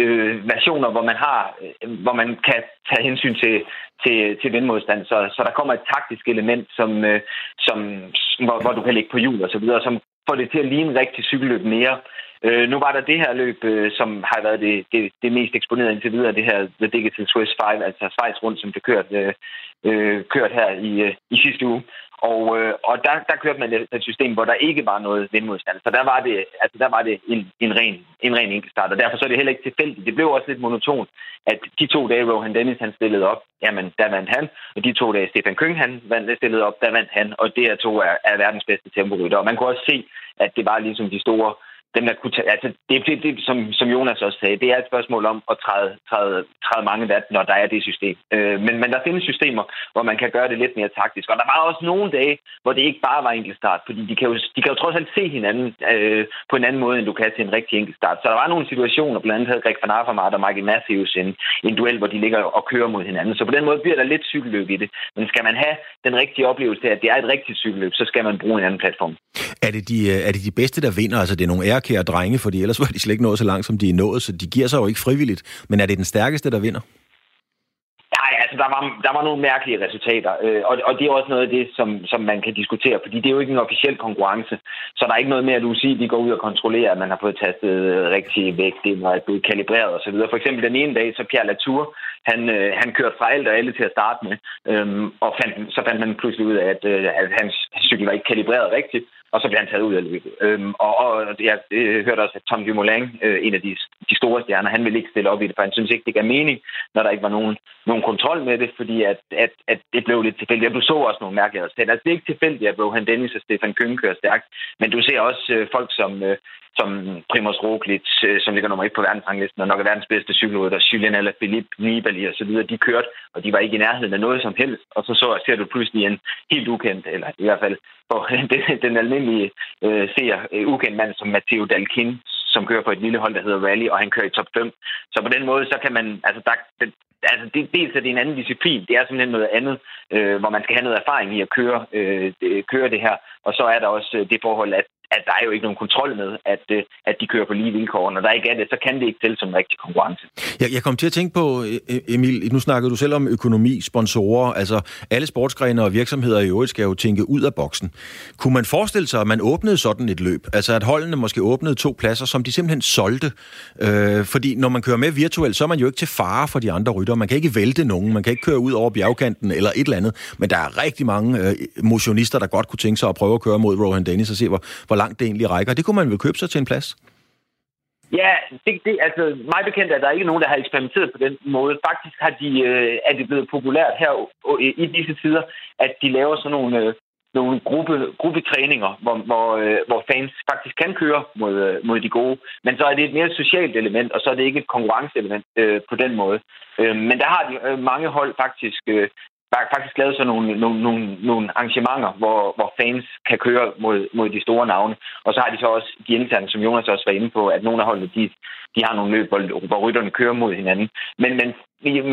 øh, versioner, hvor man har, øh, hvor man kan tage hensyn til, til, til vindmodstand. Så, så der kommer et taktisk element, som, øh, som, hvor, hvor du kan ligge på hjul og så videre, som får det til at ligne rigtig cykelløb mere. Øh, nu var der det her løb, øh, som har været det, det, det mest eksponerede indtil videre, det her The Digital Swiss 5, altså Schweiz rundt, som blev kørt, øh, øh, kørt her i, øh, i sidste uge. Og, øh, og der, der kørte man et system, hvor der ikke var noget vindmodstand. Så der var det, altså der var det en, en, ren, en ren enkeltstart, og derfor så er det heller ikke tilfældigt. Det blev også lidt monotont, at de to dage, Rohan Dennis han stillede op, jamen der vandt han, og de to dage, Stefan Køng han vandt, stillede op, der vandt han, og det er to er, er verdens bedste temporytter. Og man kunne også se, at det var ligesom de store dem, der kunne tage, altså det, det, det, som, som Jonas også sagde, det er et spørgsmål om at træde, træde, træde mange vat, når der er det system. Øh, men, men der findes systemer, hvor man kan gøre det lidt mere taktisk. Og der var også nogle dage, hvor det ikke bare var enkeltstart, fordi de kan jo, de kan jo trods alt se hinanden øh, på en anden måde, end du kan til en rigtig enkeltstart. Så der var nogle situationer, blandt andet havde Greg van Avermaet og Michael Matthews en, en duel, hvor de ligger og kører mod hinanden. Så på den måde bliver der lidt cykelløb i det. Men skal man have den rigtige oplevelse af, at det er et rigtigt cykelløb, så skal man bruge en anden platform. Er det de, øh, er det de bedste, der vinder? Altså det er nogle kære drenge, fordi ellers var de slet ikke nået så langt, som de er nået, så de giver sig jo ikke frivilligt. Men er det den stærkeste, der vinder? Nej, altså der var, der var nogle mærkelige resultater, øh, og, og det er også noget af det, som, som man kan diskutere, fordi det er jo ikke en officiel konkurrence, så der er ikke noget med, at du de går ud og kontrollerer, at man har fået tastet rigtig vægt ind og er blevet kalibreret osv. For eksempel den ene dag, så Pierre Latour, han, øh, han kørte fra alt og alle til at starte med, øh, og fandt, så fandt man pludselig ud af, at, øh, at hans cykel var ikke kalibreret rigtigt, og så blev han taget ud af løbet. Øhm, og, og jeg øh, hørte også, at Tom Dumoulin, øh, en af de, de store stjerner, han ville ikke stille op i det, for han synes ikke, det gav mening, når der ikke var nogen, nogen kontrol med det, fordi at, at, at det blev lidt tilfældigt. Og du så også nogle mærkelige resultater. Altså, det er ikke tilfældigt, at Rohan Dennis og Stefan Kønge kører stærkt, men du ser også øh, folk som, øh, som Primoz Roglic, øh, som ligger nummer et på verdensranglisten, og nok er verdens bedste cykelrytter, Julian eller Philippe Nibali og så videre, de kørte, og de var ikke i nærheden af noget som helst. Og så, så ser du pludselig en helt ukendt, eller i hvert fald for den den almindelige øh, ser, øh, ukendt mand som Matteo Dalkin, som kører på et lille hold, der hedder Rally, og han kører i top 5. Så på den måde, så kan man, altså der, det, altså det, dels er det en anden disciplin, det er simpelthen noget andet, øh, hvor man skal have noget erfaring i at køre, øh, køre det her, og så er der også øh, det forhold, at at der er jo ikke nogen kontrol med, at, øh, at de kører på lige vilkår. Når der ikke er det, så kan det ikke tælle som en rigtig konkurrence. Jeg, jeg kom til at tænke på, øh, øh, Emil, nu snakkede du selv om økonomi, sponsorer, altså alle sportsgrene og virksomheder i øvrigt skal jo tænke ud af boksen. Kunne man forestille sig, at man åbnede sådan et løb? Altså at holdene måske åbnede to pladser, som de simpelthen solgte? Øh, fordi når man kører med virtuelt, så er man jo ikke til fare for de andre rytter. Man kan ikke vælte nogen, man kan ikke køre ud over bjergkanten eller et eller andet. Men der er rigtig mange øh, motionister, der godt kunne tænke sig at prøve at køre mod Rohan Dennis og se, hvor, hvor langt det egentlig rækker. Det kunne man vel købe sig til en plads? Ja, det, det, altså mig bekendt er der ikke nogen, der har eksperimenteret på den måde. Faktisk har de, øh, er det blevet populært her i disse tider, at de laver sådan nogle, øh, nogle gruppe, gruppetræninger, hvor, hvor, øh, hvor fans faktisk kan køre mod, øh, mod de gode. Men så er det et mere socialt element, og så er det ikke et konkurrenceelement øh, på den måde. Øh, men der har de øh, mange hold faktisk øh, faktisk lavet sådan nogle, nogle, nogle, nogle arrangementer, hvor, hvor fans kan køre mod, mod de store navne. Og så har de så også de interne, som Jonas også var inde på, at nogle af holdene, de, de har nogle løb, hvor, hvor rytterne kører mod hinanden. Men, men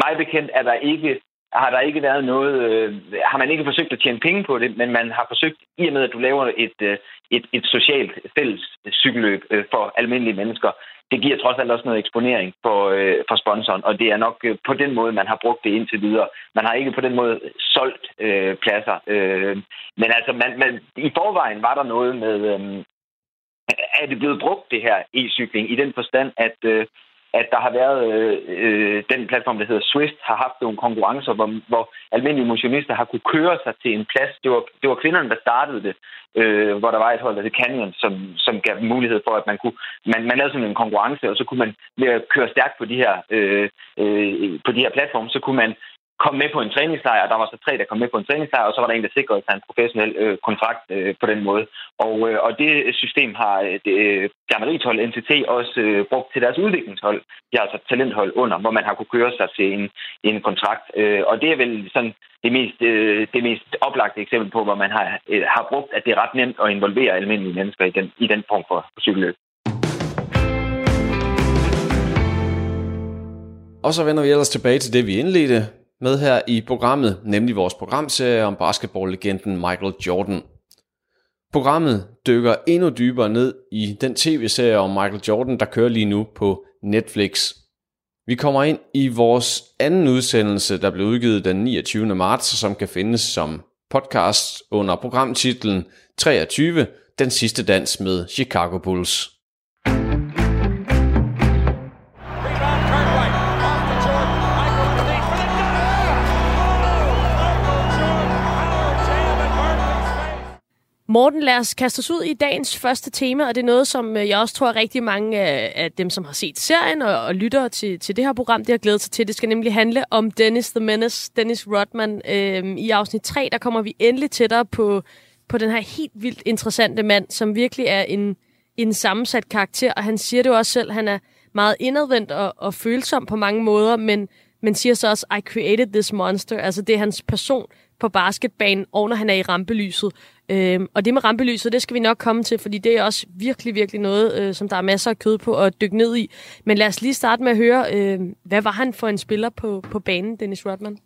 mig bekendt er der ikke har der ikke været noget, øh, har man ikke forsøgt at tjene penge på det, men man har forsøgt, i og med at du laver et, øh, et, et socialt fælles cykelløb øh, for almindelige mennesker, det giver trods alt også noget eksponering for, øh, for sponsoren, og det er nok øh, på den måde, man har brugt det indtil videre. Man har ikke på den måde solgt øh, pladser. Øh, men altså, man, man, i forvejen var der noget med, øh, er det blevet brugt, det her e-cykling, i den forstand, at øh, at der har været øh, øh, den platform, der hedder Swift, har haft nogle konkurrencer, hvor, hvor almindelige motionister har kunne køre sig til en plads. Det var, det var kvinderne, der startede det, øh, hvor der var et hold, der hed Canyon, som, som gav mulighed for, at man kunne, man, man lavede sådan en konkurrence, og så kunne man ved at køre stærkt på de her, øh, øh, på de her platforme, så kunne man kom med på en træningslejr, og der var så tre, der kom med på en træningslejr, og så var der en, der sikrede sig en professionel øh, kontrakt øh, på den måde. Og, øh, og det system har øh, det, øh, NTT også øh, brugt til deres udviklingshold. De har altså talenthold under, hvor man har kunne køre sig til en, en kontrakt. Øh, og det er vel sådan det mest, øh, det mest oplagte eksempel på, hvor man har, øh, har brugt, at det er ret nemt at involvere almindelige mennesker i den, i den form for, for cykelløb. Og så vender vi ellers tilbage til det, vi indledte med her i programmet, nemlig vores programserie om basketballlegenden Michael Jordan. Programmet dykker endnu dybere ned i den tv-serie om Michael Jordan, der kører lige nu på Netflix. Vi kommer ind i vores anden udsendelse, der blev udgivet den 29. marts, som kan findes som podcast under programtitlen 23, den sidste dans med Chicago Bulls. Morten, lad os kaste os ud i dagens første tema, og det er noget, som øh, jeg også tror, at rigtig mange øh, af dem, som har set serien og, og lytter til, til det her program, det har glædet sig til. Det skal nemlig handle om Dennis the Menace, Dennis Rodman. Øhm, I afsnit 3, der kommer vi endelig tættere på, på den her helt vildt interessante mand, som virkelig er en, en sammensat karakter, og han siger det jo også selv, han er meget indadvendt og, og følsom på mange måder, men, men siger så også, I created this monster. Altså det er hans person på basketbanen, og når han er i rampelyset. Øhm, og det med rampelyset, det skal vi nok komme til, fordi det er også virkelig, virkelig noget, øh, som der er masser af kød på at dykke ned i. Men lad os lige starte med at høre, øh, hvad var han for en spiller på, på banen, Dennis Rodman?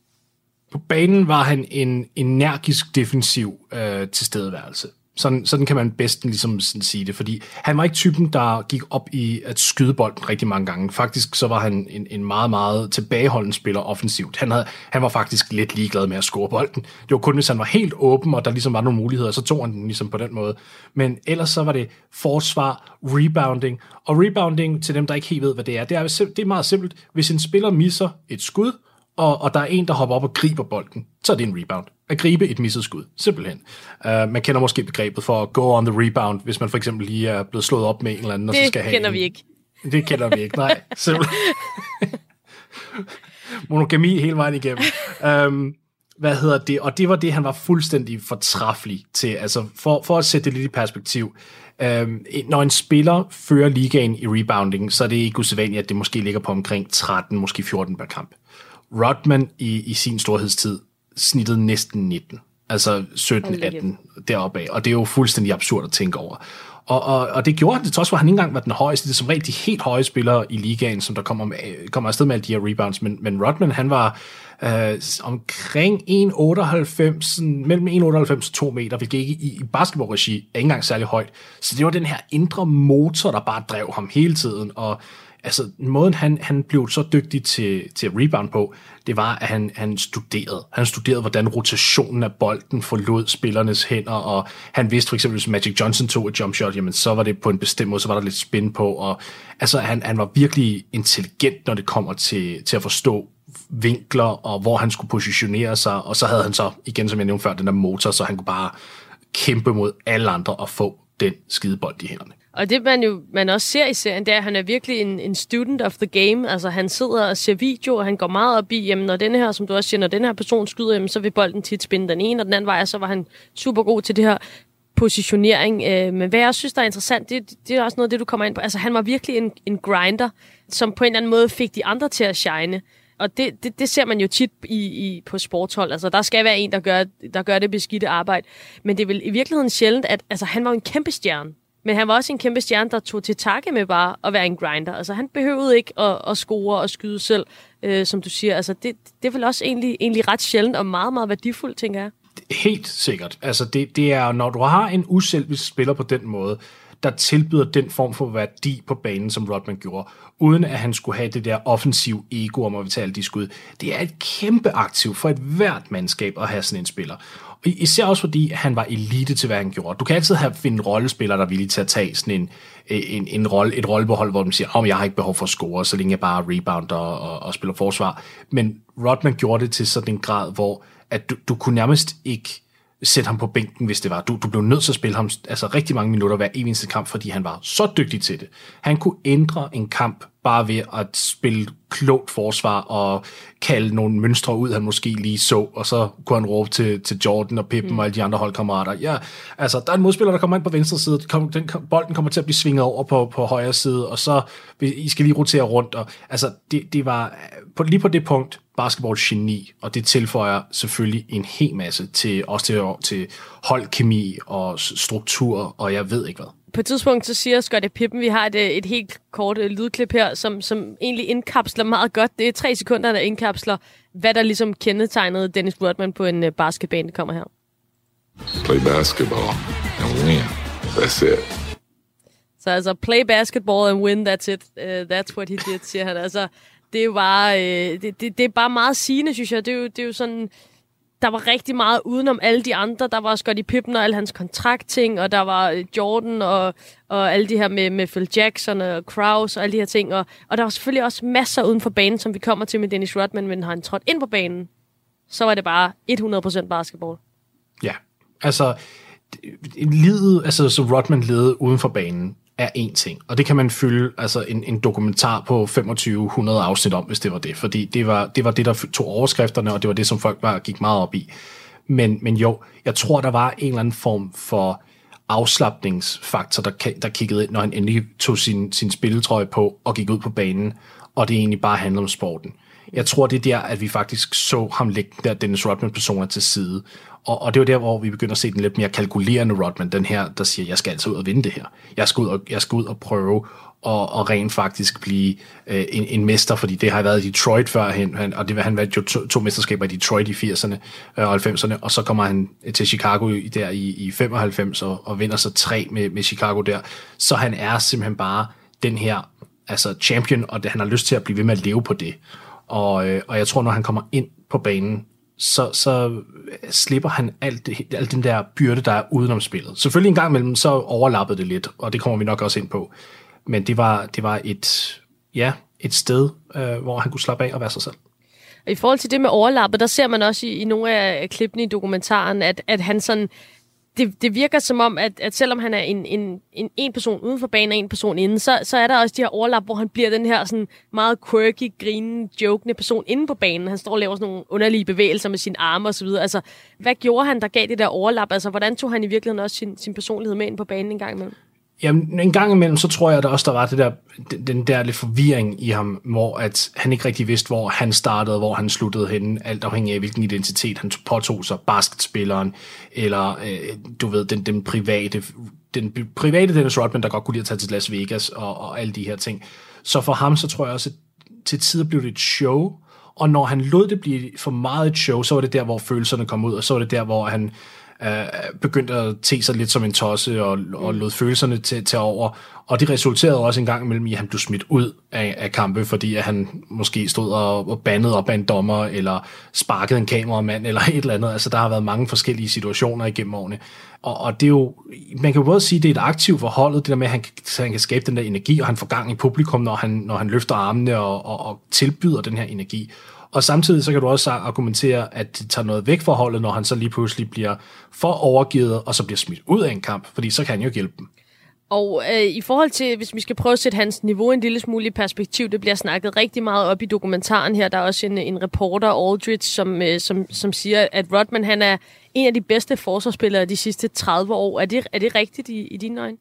På banen var han en energisk defensiv øh, tilstedeværelse. Sådan, sådan kan man bedst ligesom sådan sige det, fordi han var ikke typen, der gik op i at skyde bolden rigtig mange gange. Faktisk så var han en, en meget, meget tilbageholdende spiller offensivt. Han, havde, han var faktisk lidt ligeglad med at score bolden. Det var kun, hvis han var helt åben, og der ligesom var nogle muligheder, så tog han den ligesom på den måde. Men ellers så var det forsvar, rebounding, og rebounding til dem, der ikke helt ved, hvad det er, det er, det er meget simpelt. Hvis en spiller misser et skud, og, og der er en, der hopper op og griber bolden, så er det en rebound. At gribe et misset skud, simpelthen. Uh, man kender måske begrebet for go on the rebound, hvis man for eksempel lige er blevet slået op med en eller anden, og det så skal have kender en. vi ikke. Det kender vi ikke, nej. Simpelthen. Monogami hele vejen igennem. Um, hvad hedder det? Og det var det, han var fuldstændig fortræffelig til. Altså, for, for at sætte det lidt i perspektiv. Um, når en spiller fører ligaen i rebounding, så er det ikke usædvanligt, at det måske ligger på omkring 13, måske 14 per kamp. Rodman i, i sin storhedstid snittede næsten 19. Altså 17-18 deroppe af. Og det er jo fuldstændig absurd at tænke over. Og, og, og det gjorde han det, trods for, at han ikke engang var den højeste. Det er som regel de helt høje spillere i ligaen, som der kommer, kommer afsted med alle de her rebounds. Men, men Rodman, han var øh, omkring 1,98, mellem 1,98 og 2 meter, hvilket ikke i, i basketballregi er ikke engang særlig højt. Så det var den her indre motor, der bare drev ham hele tiden. Og altså, måden han, han blev så dygtig til, til at rebound på, det var, at han, han studerede. Han studerede, hvordan rotationen af bolden forlod spillernes hænder, og han vidste for eksempel, hvis Magic Johnson tog et jump shot, jamen så var det på en bestemt måde, så var der lidt spin på, og altså han, han var virkelig intelligent, når det kommer til, til at forstå vinkler, og hvor han skulle positionere sig, og så havde han så, igen som jeg nævnte før, den der motor, så han kunne bare kæmpe mod alle andre og få den skidebold i hænderne. Og det man jo man også ser i serien, det er, at han er virkelig en, en student of the game. Altså han sidder og ser video, og han går meget op i, jamen når den her, som du også siger, når den her person skyder, jamen, så vil bolden tit spinde den ene og den anden vej, og så var han super god til det her positionering. Øh, men hvad jeg synes, der er interessant, det, det er også noget af det, du kommer ind på. Altså han var virkelig en, en grinder, som på en eller anden måde fik de andre til at shine. Og det, det, det ser man jo tit i, i, på sportshold. Altså, der skal være en, der gør, der gør det beskidte arbejde. Men det er vel i virkeligheden sjældent, at altså, han var en kæmpe stjerne men han var også en kæmpe stjerne, der tog til takke med bare at være en grinder. Altså, han behøvede ikke at, at score og skyde selv, øh, som du siger. Altså, det, det er vel også egentlig, egentlig ret sjældent og meget, meget værdifuldt, tænker jeg. Helt sikkert. Altså, det, det er, når du har en uselvisk spiller på den måde, der tilbyder den form for værdi på banen, som Rodman gjorde, uden at han skulle have det der offensiv ego om at betale de skud. Det er et kæmpe aktiv for et hvert mandskab at have sådan en spiller. Især også fordi han var elite til, hvad han gjorde. Du kan altid have finde rollespillere, der er villige til at tage sådan en, øh, en, en rolle, et rollebehold, hvor de siger, at jeg har ikke behov for at score, så længe jeg bare rebounder og, og, og spiller forsvar. Men Rodman gjorde det til sådan en grad, hvor at du, du kunne nærmest ikke sætte ham på bænken, hvis det var. Du, du blev nødt til at spille ham altså rigtig mange minutter hver eneste kamp, fordi han var så dygtig til det. Han kunne ændre en kamp bare ved at spille klogt forsvar og kalde nogle mønstre ud, han måske lige så, og så kunne han råbe til, til Jordan og Pippen mm. og alle de andre holdkammerater. Ja, altså, der er en modspiller, der kommer ind på venstre side, kom, den, bolden kommer til at blive svinget over på, på højre side, og så I skal lige rotere rundt. Og, altså, det, det var på, lige på det punkt, basketball-geni, og det tilføjer selvfølgelig en hel masse til, også til, til holdkemi og struktur, og jeg ved ikke hvad på et tidspunkt så siger Scottie Pippen, vi har et, øh, et helt kort øh, lydklip her, som, som egentlig indkapsler meget godt. Det er tre sekunder, der indkapsler, hvad der ligesom kendetegnede Dennis Rodman på en uh, basketbane, der kommer her. Play basketball and win. That's it. Så altså, play basketball and win, that's it. Uh, that's what he did, siger han. Altså, det er jo bare, det, det, det er bare meget sigende, synes jeg. Det er jo, det er jo sådan der var rigtig meget udenom alle de andre. Der var Scottie Pippen og alle hans kontraktting, og der var øh, Jordan og, og alle de her med, med Phil Jackson og Kraus og alle de her ting. Og, og der var selvfølgelig også masser uden for banen, som vi kommer til med Dennis Rodman, men har han trådt ind på banen, så var det bare 100% basketball. Ja, altså livet, altså så Rodman levede uden for banen, er en ting, og det kan man fylde altså en, en dokumentar på 2500 afsnit om, hvis det var det, fordi det var det, var det der tog overskrifterne, og det var det, som folk var, gik meget op i. Men, men jo, jeg tror, der var en eller anden form for afslappningsfaktor, der, der kiggede ind, når han endelig tog sin, sin spilletrøje på og gik ud på banen, og det egentlig bare handlede om sporten. Jeg tror, det er der, at vi faktisk så ham lægge der Dennis Rodman-personer til side, og, og det var der, hvor vi begynder at se den lidt mere kalkulerende Rodman, den her, der siger, jeg skal altså ud og vinde det her. Jeg skal ud og, jeg skal ud og prøve og, og rent faktisk blive øh, en, en mester, fordi det har været i Detroit førhen, han, og det, han vandt jo to, to mesterskaber i Detroit i 80'erne øh, 90'erne, og så kommer han til Chicago der i, i 95 og, og vinder så tre med, med Chicago der. Så han er simpelthen bare den her altså champion, og det, han har lyst til at blive ved med at leve på det. Og, øh, og jeg tror, når han kommer ind på banen, så, så slipper han alt, det, alt den der byrde, der er udenom spillet. Selvfølgelig en gang imellem, så overlappede det lidt, og det kommer vi nok også ind på. Men det var, det var et, ja, et sted, øh, hvor han kunne slappe af og være sig selv. I forhold til det med overlappet, der ser man også i, i nogle af klippene i dokumentaren, at, at han sådan det, det virker som om, at, at selvom han er en, en, en, en person uden for banen og en person inden, så, så er der også de her overlap, hvor han bliver den her sådan meget quirky, grinende, jokende person inde på banen. Han står og laver sådan nogle underlige bevægelser med sine arme osv. Altså, hvad gjorde han, der gav det der overlap? Altså, hvordan tog han i virkeligheden også sin, sin personlighed med ind på banen en gang imellem? Jamen, en gang imellem, så tror jeg at der også, der var det der, den der lidt forvirring i ham, hvor at han ikke rigtig vidste, hvor han startede, hvor han sluttede henne, alt afhængig af, hvilken identitet han påtog sig, basketspilleren, eller øh, du ved, den, den private, den private Dennis Rodman, der godt kunne lide at tage til Las Vegas og, og alle de her ting. Så for ham, så tror jeg også, at til tider blev det et show, og når han lod det blive for meget et show, så var det der, hvor følelserne kom ud, og så var det der, hvor han øh, begyndte at te sig lidt som en tosse og, og lod følelserne til, til over. Og det resulterede også en gang imellem i, at han blev smidt ud af, af kampe, fordi at han måske stod og, og bandede op af en dommer, eller sparkede en kameramand, eller et eller andet. Altså, der har været mange forskellige situationer igennem årene. Og, og det er jo, man kan jo både sige, at det er et aktivt for holdet, det der med, at han, han kan skabe den der energi, og han får gang i publikum, når han, når han løfter armene og, og, og tilbyder den her energi. Og samtidig så kan du også argumentere, at det tager noget væk fra holdet, når han så lige pludselig bliver for overgivet, og så bliver smidt ud af en kamp, fordi så kan han jo hjælpe dem. Og øh, i forhold til, hvis vi skal prøve at sætte hans niveau en lille smule i perspektiv, det bliver snakket rigtig meget op i dokumentaren her. Der er også en, en reporter, Aldridge, som, øh, som, som siger, at Rodman han er en af de bedste forsvarsspillere de sidste 30 år. Er det, er det rigtigt i, i dine øjne?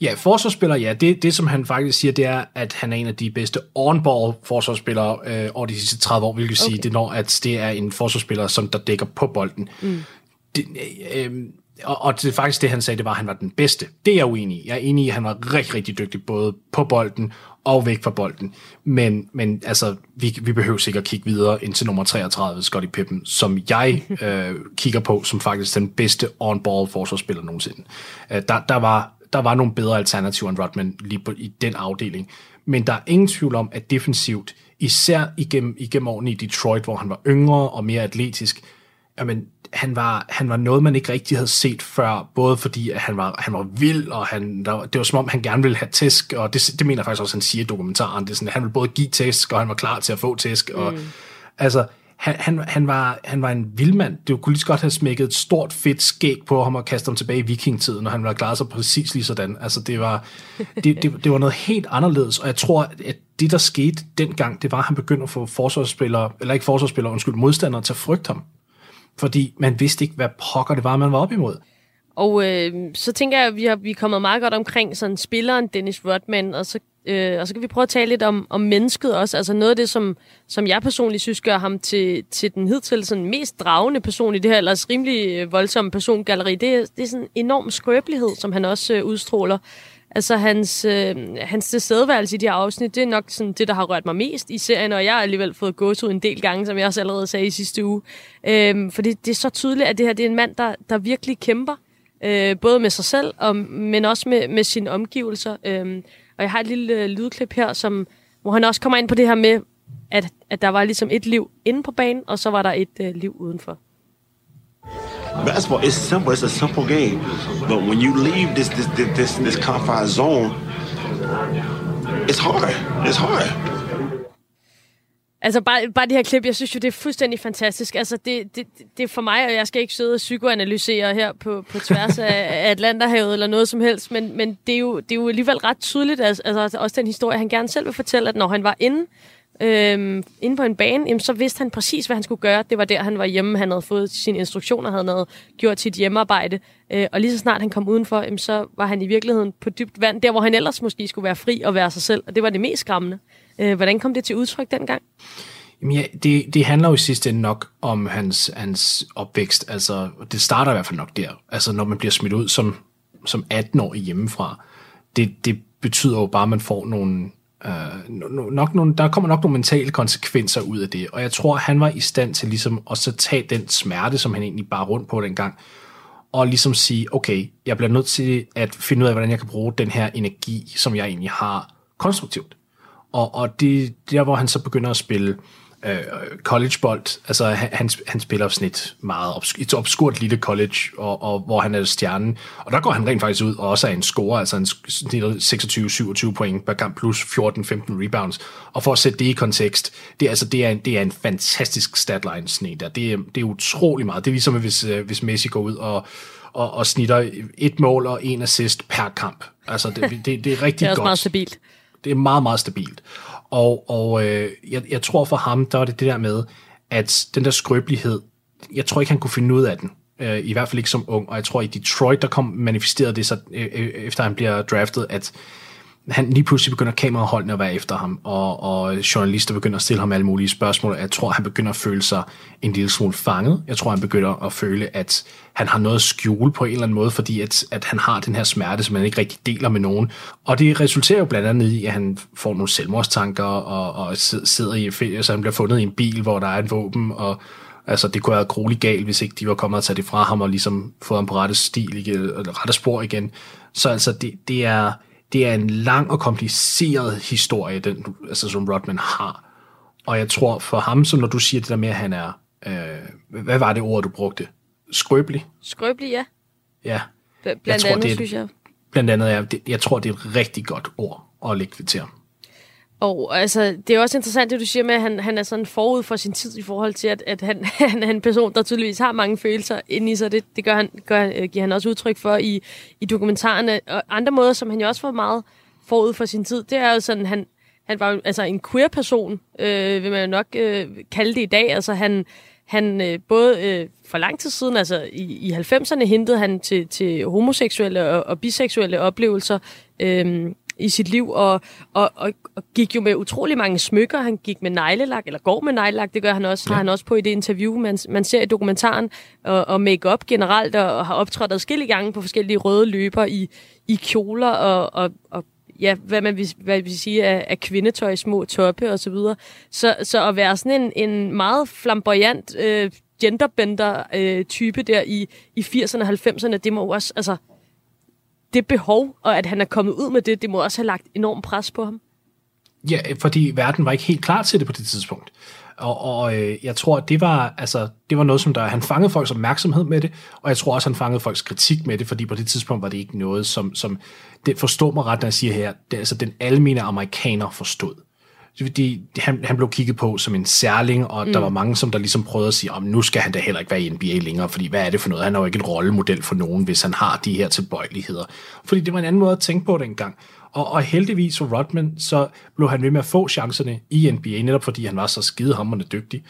Ja, forsvarsspiller, ja. Det, det, som han faktisk siger, det er, at han er en af de bedste on-ball forsvarsspillere øh, over de sidste 30 år, hvilket okay. sige, det når, at det er en forsvarsspiller, som der dækker på bolden. Mm. Det, øh, og, og det er faktisk det, han sagde, det var, at han var den bedste. Det er jeg uenig i. Jeg er enig i, at han var rigtig, rigtig dygtig, både på bolden og væk fra bolden. Men, men altså, vi, vi behøver sikkert kigge videre ind til nummer 33, Scotty Pippen, som jeg øh, kigger på som faktisk den bedste on-ball forsvarsspiller nogensinde. Øh, der, der, var, der var nogle bedre alternativer end Rodman lige på, i den afdeling. Men der er ingen tvivl om, at defensivt, især igennem, igennem årene i Detroit, hvor han var yngre og mere atletisk, jamen, han var, han var noget, man ikke rigtig havde set før, både fordi at han, var, han var vild, og han, der, det var som om, han gerne ville have tæsk, og det, det mener jeg faktisk også, han siger i dokumentaren. Det er sådan, at han ville både give tæsk, og han var klar til at få tæsk. Og, mm. Altså, han, han, han, var, han var en vildmand. Det kunne lige så godt have smækket et stort, fedt skæg på ham og kastet ham tilbage i vikingtiden, når han var klar sig præcis lige sådan. Altså, det var, det, det, det var noget helt anderledes, og jeg tror, at det, der skete dengang, det var, at han begyndte at få forsvarsspillere, eller ikke forsvarsspillere, undskyld, modstandere til at frygte ham fordi man vidste ikke, hvad pokker det var, man var op imod. Og øh, så tænker jeg, at vi, har, vi er kommet meget godt omkring sådan spilleren Dennis Rodman, og så, øh, og så kan vi prøve at tale lidt om, om mennesket også. Altså noget af det, som, som jeg personligt synes gør ham til, til den hidtil sådan mest dragende person i det her ellers rimelig øh, voldsomme persongalleri, det er, det er sådan en enorm skrøbelighed, som han også øh, udstråler. Altså hans, øh, hans tilstedeværelse i de her afsnit, det er nok sådan det, der har rørt mig mest i serien, og jeg har alligevel fået gås ud en del gange, som jeg også allerede sagde i sidste uge. Øh, for det, det er så tydeligt, at det her det er en mand, der, der virkelig kæmper, øh, både med sig selv, og, men også med, med sine omgivelser. Øh, og jeg har et lille øh, lydklip her, som, hvor han også kommer ind på det her med, at, at der var ligesom et liv inde på banen, og så var der et øh, liv udenfor. Basketball is simple. It's a simple game. But when you leave this this this this confined zone, it's hard. It's hard. Altså bare, bare det her klip, jeg synes jo, det er fuldstændig fantastisk. Altså det, det, det er for mig, og jeg skal ikke sidde og psykoanalysere her på, på tværs af Atlanterhavet eller noget som helst, men, men det, er jo, det er jo alligevel ret tydeligt, altså, altså også den historie, han gerne selv vil fortælle, at når han var inde øhm, inde på en bane, jamen, så vidste han præcis, hvad han skulle gøre. Det var der, han var hjemme. Han havde fået sine instruktioner, havde noget, gjort sit hjemmearbejde. Øh, og lige så snart han kom udenfor, jamen, så var han i virkeligheden på dybt vand, der hvor han ellers måske skulle være fri og være sig selv. Og det var det mest skræmmende. Øh, hvordan kom det til udtryk dengang? Jamen ja, det, det handler jo i sidste ende nok om hans, hans opvækst. Altså, det starter i hvert fald nok der. Altså, når man bliver smidt ud som, som 18-årig hjemmefra. Det, det betyder jo bare, at man får nogle Øh, nok nogle, der kommer nok nogle mentale konsekvenser ud af det, og jeg tror, han var i stand til ligesom at så tage den smerte, som han egentlig bare rundt på dengang, og ligesom sige, okay, jeg bliver nødt til at finde ud af, hvordan jeg kan bruge den her energi, som jeg egentlig har, konstruktivt. Og, og det der, hvor han så begynder at spille øh, collegebold. Altså, han, han, han spiller snit meget obs- et obskurt lille college, og, og, hvor han er stjernen. Og der går han rent faktisk ud og også er en score, altså en 26-27 point per kamp, plus 14-15 rebounds. Og for at sætte det i kontekst, det, altså, det, er, en, det er en fantastisk statline snit der. Det er, det er utrolig meget. Det er ligesom, hvis, øh, hvis Messi går ud og, og, og snitter et mål og en assist per kamp. Altså, det, det, det er rigtig det er også godt. meget stabilt. Det er meget, meget stabilt. Og, og øh, jeg, jeg tror for ham, der var det det der med, at den der skrøbelighed, jeg tror ikke, han kunne finde ud af den. Øh, I hvert fald ikke som ung. Og jeg tror, i Detroit, der kom manifesteret det, så, øh, øh, efter han bliver draftet, at han lige pludselig begynder kameraholdene at være efter ham, og, og journalister begynder at stille ham alle mulige spørgsmål. Jeg tror, han begynder at føle sig en lille smule fanget. Jeg tror, han begynder at føle, at han har noget at skjule på en eller anden måde, fordi at, at han har den her smerte, som han ikke rigtig deler med nogen. Og det resulterer jo blandt andet i, at han får nogle selvmordstanker, og, og sidder i, så han bliver fundet i en bil, hvor der er en våben, og Altså, det kunne have været grueligt galt, hvis ikke de var kommet og taget det fra ham og ligesom fået ham på rette stil igen, rette spor igen. Så altså, det, det, er, det er en lang og kompliceret historie, den, altså, som Rodman har. Og jeg tror for ham, så når du siger det der med, at han er, øh, hvad var det ord, du brugte? Skrøbelig? Skrøbelig, ja. Ja. Bl- blandt jeg tror, andet, det er, synes jeg. Blandt andet, ja, det, jeg tror, det er et rigtig godt ord at lægge til ham. Og altså, det er også interessant, det du siger med, at han, han er sådan forud for sin tid i forhold til, at, at han, han er en person, der tydeligvis har mange følelser inde i sig. Det, det gør han, gør, øh, giver han også udtryk for i, i dokumentarerne. Og andre måder, som han jo også var meget forud for sin tid, det er jo sådan, han, han var altså en queer person, øh, vil man jo nok øh, kalde det i dag. Altså han, han øh, både øh, for lang tid siden, altså i, i 90'erne, hentede han til, til homoseksuelle og, og biseksuelle oplevelser. Øh, i sit liv, og, og, og, og gik jo med utrolig mange smykker. Han gik med neglelak, eller går med neglelak, det gør han også, ja. har han også på i det interview, man, man ser i dokumentaren, og, og make-up generelt, og, og har optrådt adskillige gange på forskellige røde løber i, i kjoler og, og, og ja, hvad man vil, hvad vil sige af, af kvindetøj, små toppe og så videre. Så, så at være sådan en, en meget flamboyant øh, genderbender-type øh, der i, i 80'erne og 90'erne, det må også, altså, det behov, og at han er kommet ud med det, det må også have lagt enormt pres på ham. Ja, fordi verden var ikke helt klar til det på det tidspunkt. Og, og øh, jeg tror, det var, altså, det var noget, som der, han fangede folks opmærksomhed med det, og jeg tror også, han fangede folks kritik med det, fordi på det tidspunkt var det ikke noget, som, som det forstår mig ret, når jeg siger her, det, altså den almene amerikaner forstod. Fordi han, han blev kigget på som en særling, og mm. der var mange, som der ligesom prøvede at sige, om nu skal han da heller ikke være i NBA længere, fordi hvad er det for noget? Han er jo ikke en rollemodel for nogen, hvis han har de her tilbøjeligheder. Fordi det var en anden måde at tænke på dengang. Og, og heldigvis for Rodman, så blev han ved med at få chancerne i NBA, netop fordi han var så skidehammerende dygtig,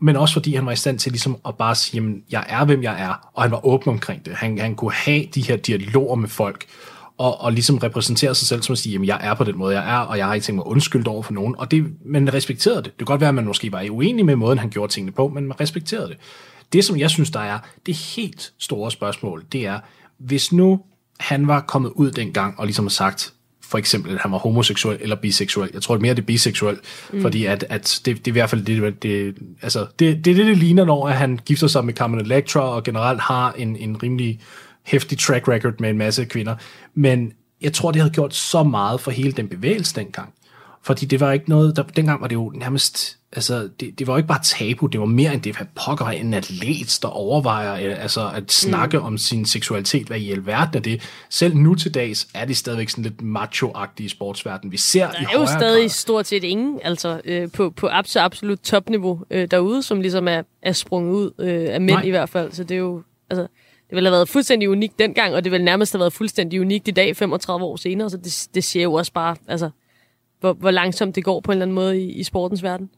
men også fordi han var i stand til ligesom at bare sige, jamen, jeg er, hvem jeg er, og han var åben omkring det. Han, han kunne have de her dialoger med folk, og, og ligesom repræsentere sig selv som at sige, jamen jeg er på den måde, jeg er, og jeg har ikke tænkt mig undskyldt over for nogen, og det, man respekterede det. Det kan godt være, at man måske var uenig med måden, han gjorde tingene på, men man respekterede det. Det, som jeg synes, der er det helt store spørgsmål, det er, hvis nu han var kommet ud dengang og ligesom har sagt, for eksempel, at han var homoseksuel eller biseksuel. Jeg tror mere, det er biseksuel, mm. fordi at, at det, det er i hvert fald det, det, altså, det, det det, det ligner, når han gifter sig med Carmen Electra og generelt har en, en rimelig hæftig track record med en masse kvinder. Men jeg tror, det havde gjort så meget for hele den bevægelse dengang. Fordi det var ikke noget, der, dengang var det jo nærmest, altså det, det var jo ikke bare tabu, det var mere end det, hvad pokker en atlet, der overvejer øh, altså at snakke mm. om sin seksualitet, hvad i alverden er det. Selv nu til dags er det stadigvæk sådan lidt macho-agtigt i sportsverdenen. Vi ser der i er jo stadig grad. stort set ingen, altså øh, på, på absolut, absolut topniveau øh, derude, som ligesom er, er sprunget ud øh, af mænd Nej. i hvert fald. Så det er jo, altså, ville have været fuldstændig unikt dengang, og det ville nærmest have været fuldstændig unikt i dag, 35 år senere, så det, det siger jo også bare, altså, hvor, hvor langsomt det går på en eller anden måde i, i sportens verden.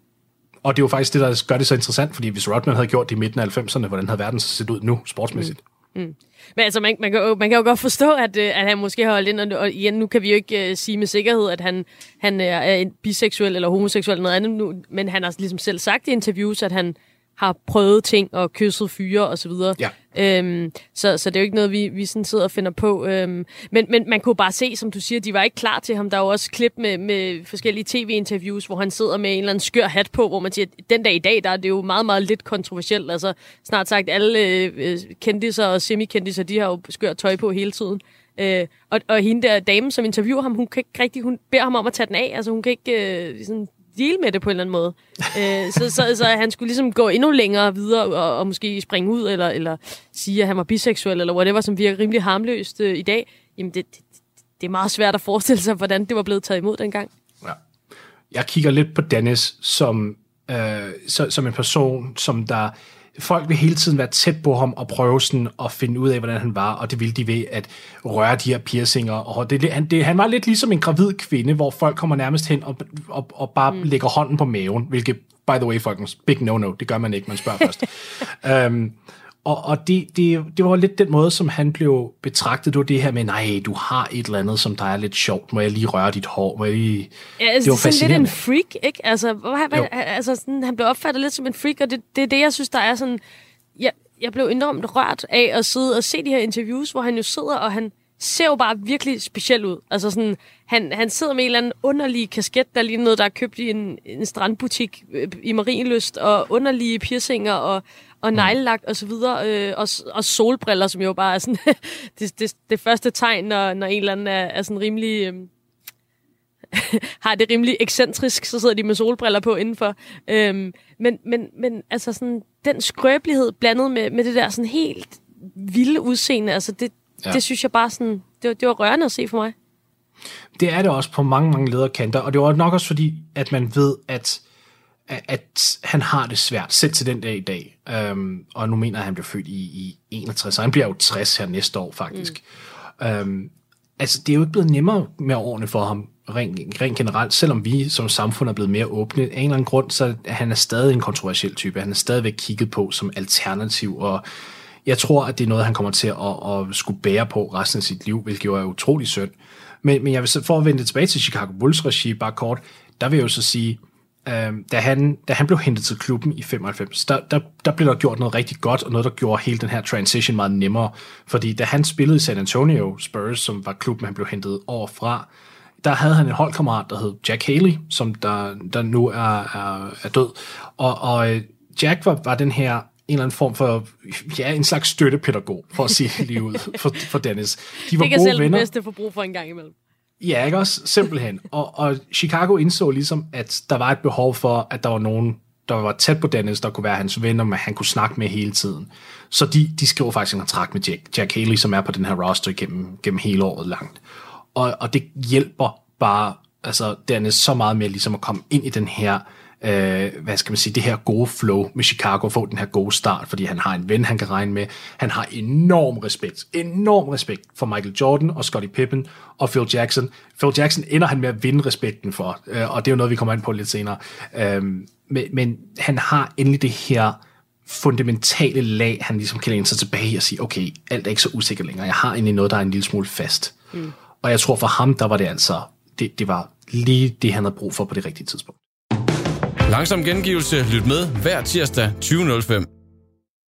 Og det er jo faktisk det, der gør det så interessant, fordi hvis Rodman havde gjort det i midten af 90'erne, hvordan havde verden så set ud nu, sportsmæssigt? Mm. Mm. Men altså, man, man, kan jo, man kan jo godt forstå, at, øh, at han måske har holdt ind, og, og igen, nu kan vi jo ikke uh, sige med sikkerhed, at han, han er, er biseksuel eller homoseksuel eller noget andet nu, men han har ligesom selv sagt i interviews, at han har prøvet ting og kysset fyre og så videre. Ja. Øhm, så, så det er jo ikke noget, vi, vi sådan sidder og finder på. Øhm, men, men man kunne bare se, som du siger, de var ikke klar til ham. Der er jo også klip med, med forskellige tv-interviews, hvor han sidder med en eller anden skør hat på, hvor man siger, at den dag i dag, der er det jo meget, meget lidt kontroversielt. Altså snart sagt alle øh, kendiser og semi-kendiser, de har jo skørt tøj på hele tiden. Øh, og, og hende der dame, som interviewer ham, hun kan ikke rigtig, hun beder ham om at tage den af. Altså hun kan ikke øh, sådan deal med det på en eller anden måde. øh, så, så, så han skulle ligesom gå endnu længere videre og, og måske springe ud, eller, eller sige, at han var biseksuel, eller whatever, som virker rimelig harmløst øh, i dag. Jamen, det, det, det er meget svært at forestille sig, hvordan det var blevet taget imod dengang. Ja. Jeg kigger lidt på Dennis som, øh, så, som en person, som der folk vil hele tiden være tæt på ham og prøve sådan at finde ud af, hvordan han var, og det ville de ved at røre de her piercinger. Og det, han, det, han var lidt ligesom en gravid kvinde, hvor folk kommer nærmest hen og, og, og bare mm. lægger hånden på maven, hvilket, by the way, folkens, big no-no, det gør man ikke, man spørger først. um, og, og det, det, det var lidt den måde, som han blev betragtet. Det var det her med, nej, du har et eller andet, som der er lidt sjovt. Må jeg lige røre dit hår? Må jeg lige... Ja, altså, det var sådan lidt en freak, ikke? Altså, hvad, hvad, altså sådan, han blev opfattet lidt som en freak, og det, det er det, jeg synes, der er sådan... Jeg, jeg blev enormt rørt af at sidde og se de her interviews, hvor han jo sidder, og han ser jo bare virkelig speciel ud. Altså sådan, han, han sidder med en eller anden underlig kasket, der lige noget, der er købt i en, en strandbutik øh, i Marienlyst, og underlige piercinger, og og mm. neglelak og så videre, øh, og, og solbriller, som jo bare er sådan det, det, det første tegn, når, når en eller anden er, er sådan rimelig... Øh, har det rimelig ekscentrisk, så sidder de med solbriller på indenfor. Øhm, men, men, men altså sådan, den skrøbelighed blandet med, med det der sådan helt vilde udseende, altså det, ja. det synes jeg bare sådan, det det var rørende at se for mig. Det er det også på mange, mange lederkanter, og det var nok også fordi, at man ved, at at han har det svært, selv til den dag i dag. Um, og nu mener jeg, at han bliver født i, i 61, så han bliver jo 60 her næste år faktisk. Mm. Um, altså, det er jo ikke blevet nemmere med årene for ham, rent, rent generelt, selvom vi som samfund er blevet mere åbne. Af en eller anden grund, så er han er stadig en kontroversiel type. Han er stadigvæk kigget på som alternativ, og Jeg tror, at det er noget, han kommer til at, at skulle bære på resten af sit liv, hvilket jo er utrolig synd. Men, men jeg vil så, for at vende tilbage til Chicago Bulls regi, bare kort, der vil jeg jo så sige, øh, da, han, da han blev hentet til klubben i 95, der, der, der blev der gjort noget rigtig godt, og noget, der gjorde hele den her transition meget nemmere. Fordi da han spillede i San Antonio Spurs, som var klubben, han blev hentet over fra, der havde han en holdkammerat, der hed Jack Haley, som der, der nu er, er, er død. Og, og øh, Jack var, var den her en eller anden form for, ja, en slags støttepædagog, for at sige det lige ud, for, for Dennis. De var det kan gode selv venner. bedste forbrug for en gang imellem. Ja, ikke også? Simpelthen. Og, og Chicago indså ligesom, at der var et behov for, at der var nogen, der var tæt på Dennis, der kunne være hans ven, og han kunne snakke med hele tiden. Så de, de skriver faktisk en kontrakt med Jack, Jack Haley, som er på den her roster gennem, gennem hele året langt. Og, og det hjælper bare altså, Dennis så meget med ligesom at komme ind i den her øh, hvad skal man sige, det her gode flow med Chicago, få den her gode start, fordi han har en ven, han kan regne med. Han har enorm respekt, enorm respekt for Michael Jordan og Scottie Pippen og Phil Jackson. Phil Jackson ender han med at vinde respekten for, øh, og det er jo noget, vi kommer ind på lidt senere. Øh, men, men han har endelig det her fundamentale lag, han ligesom kan læne sig tilbage i og sige, okay, alt er ikke så usikkert længere. Jeg har egentlig noget, der er en lille smule fast. Mm. Og jeg tror for ham, der var det altså, det, det var lige det, han havde brug for på det rigtige tidspunkt. Langsom gengivelse. Lyt med hver tirsdag 20.05.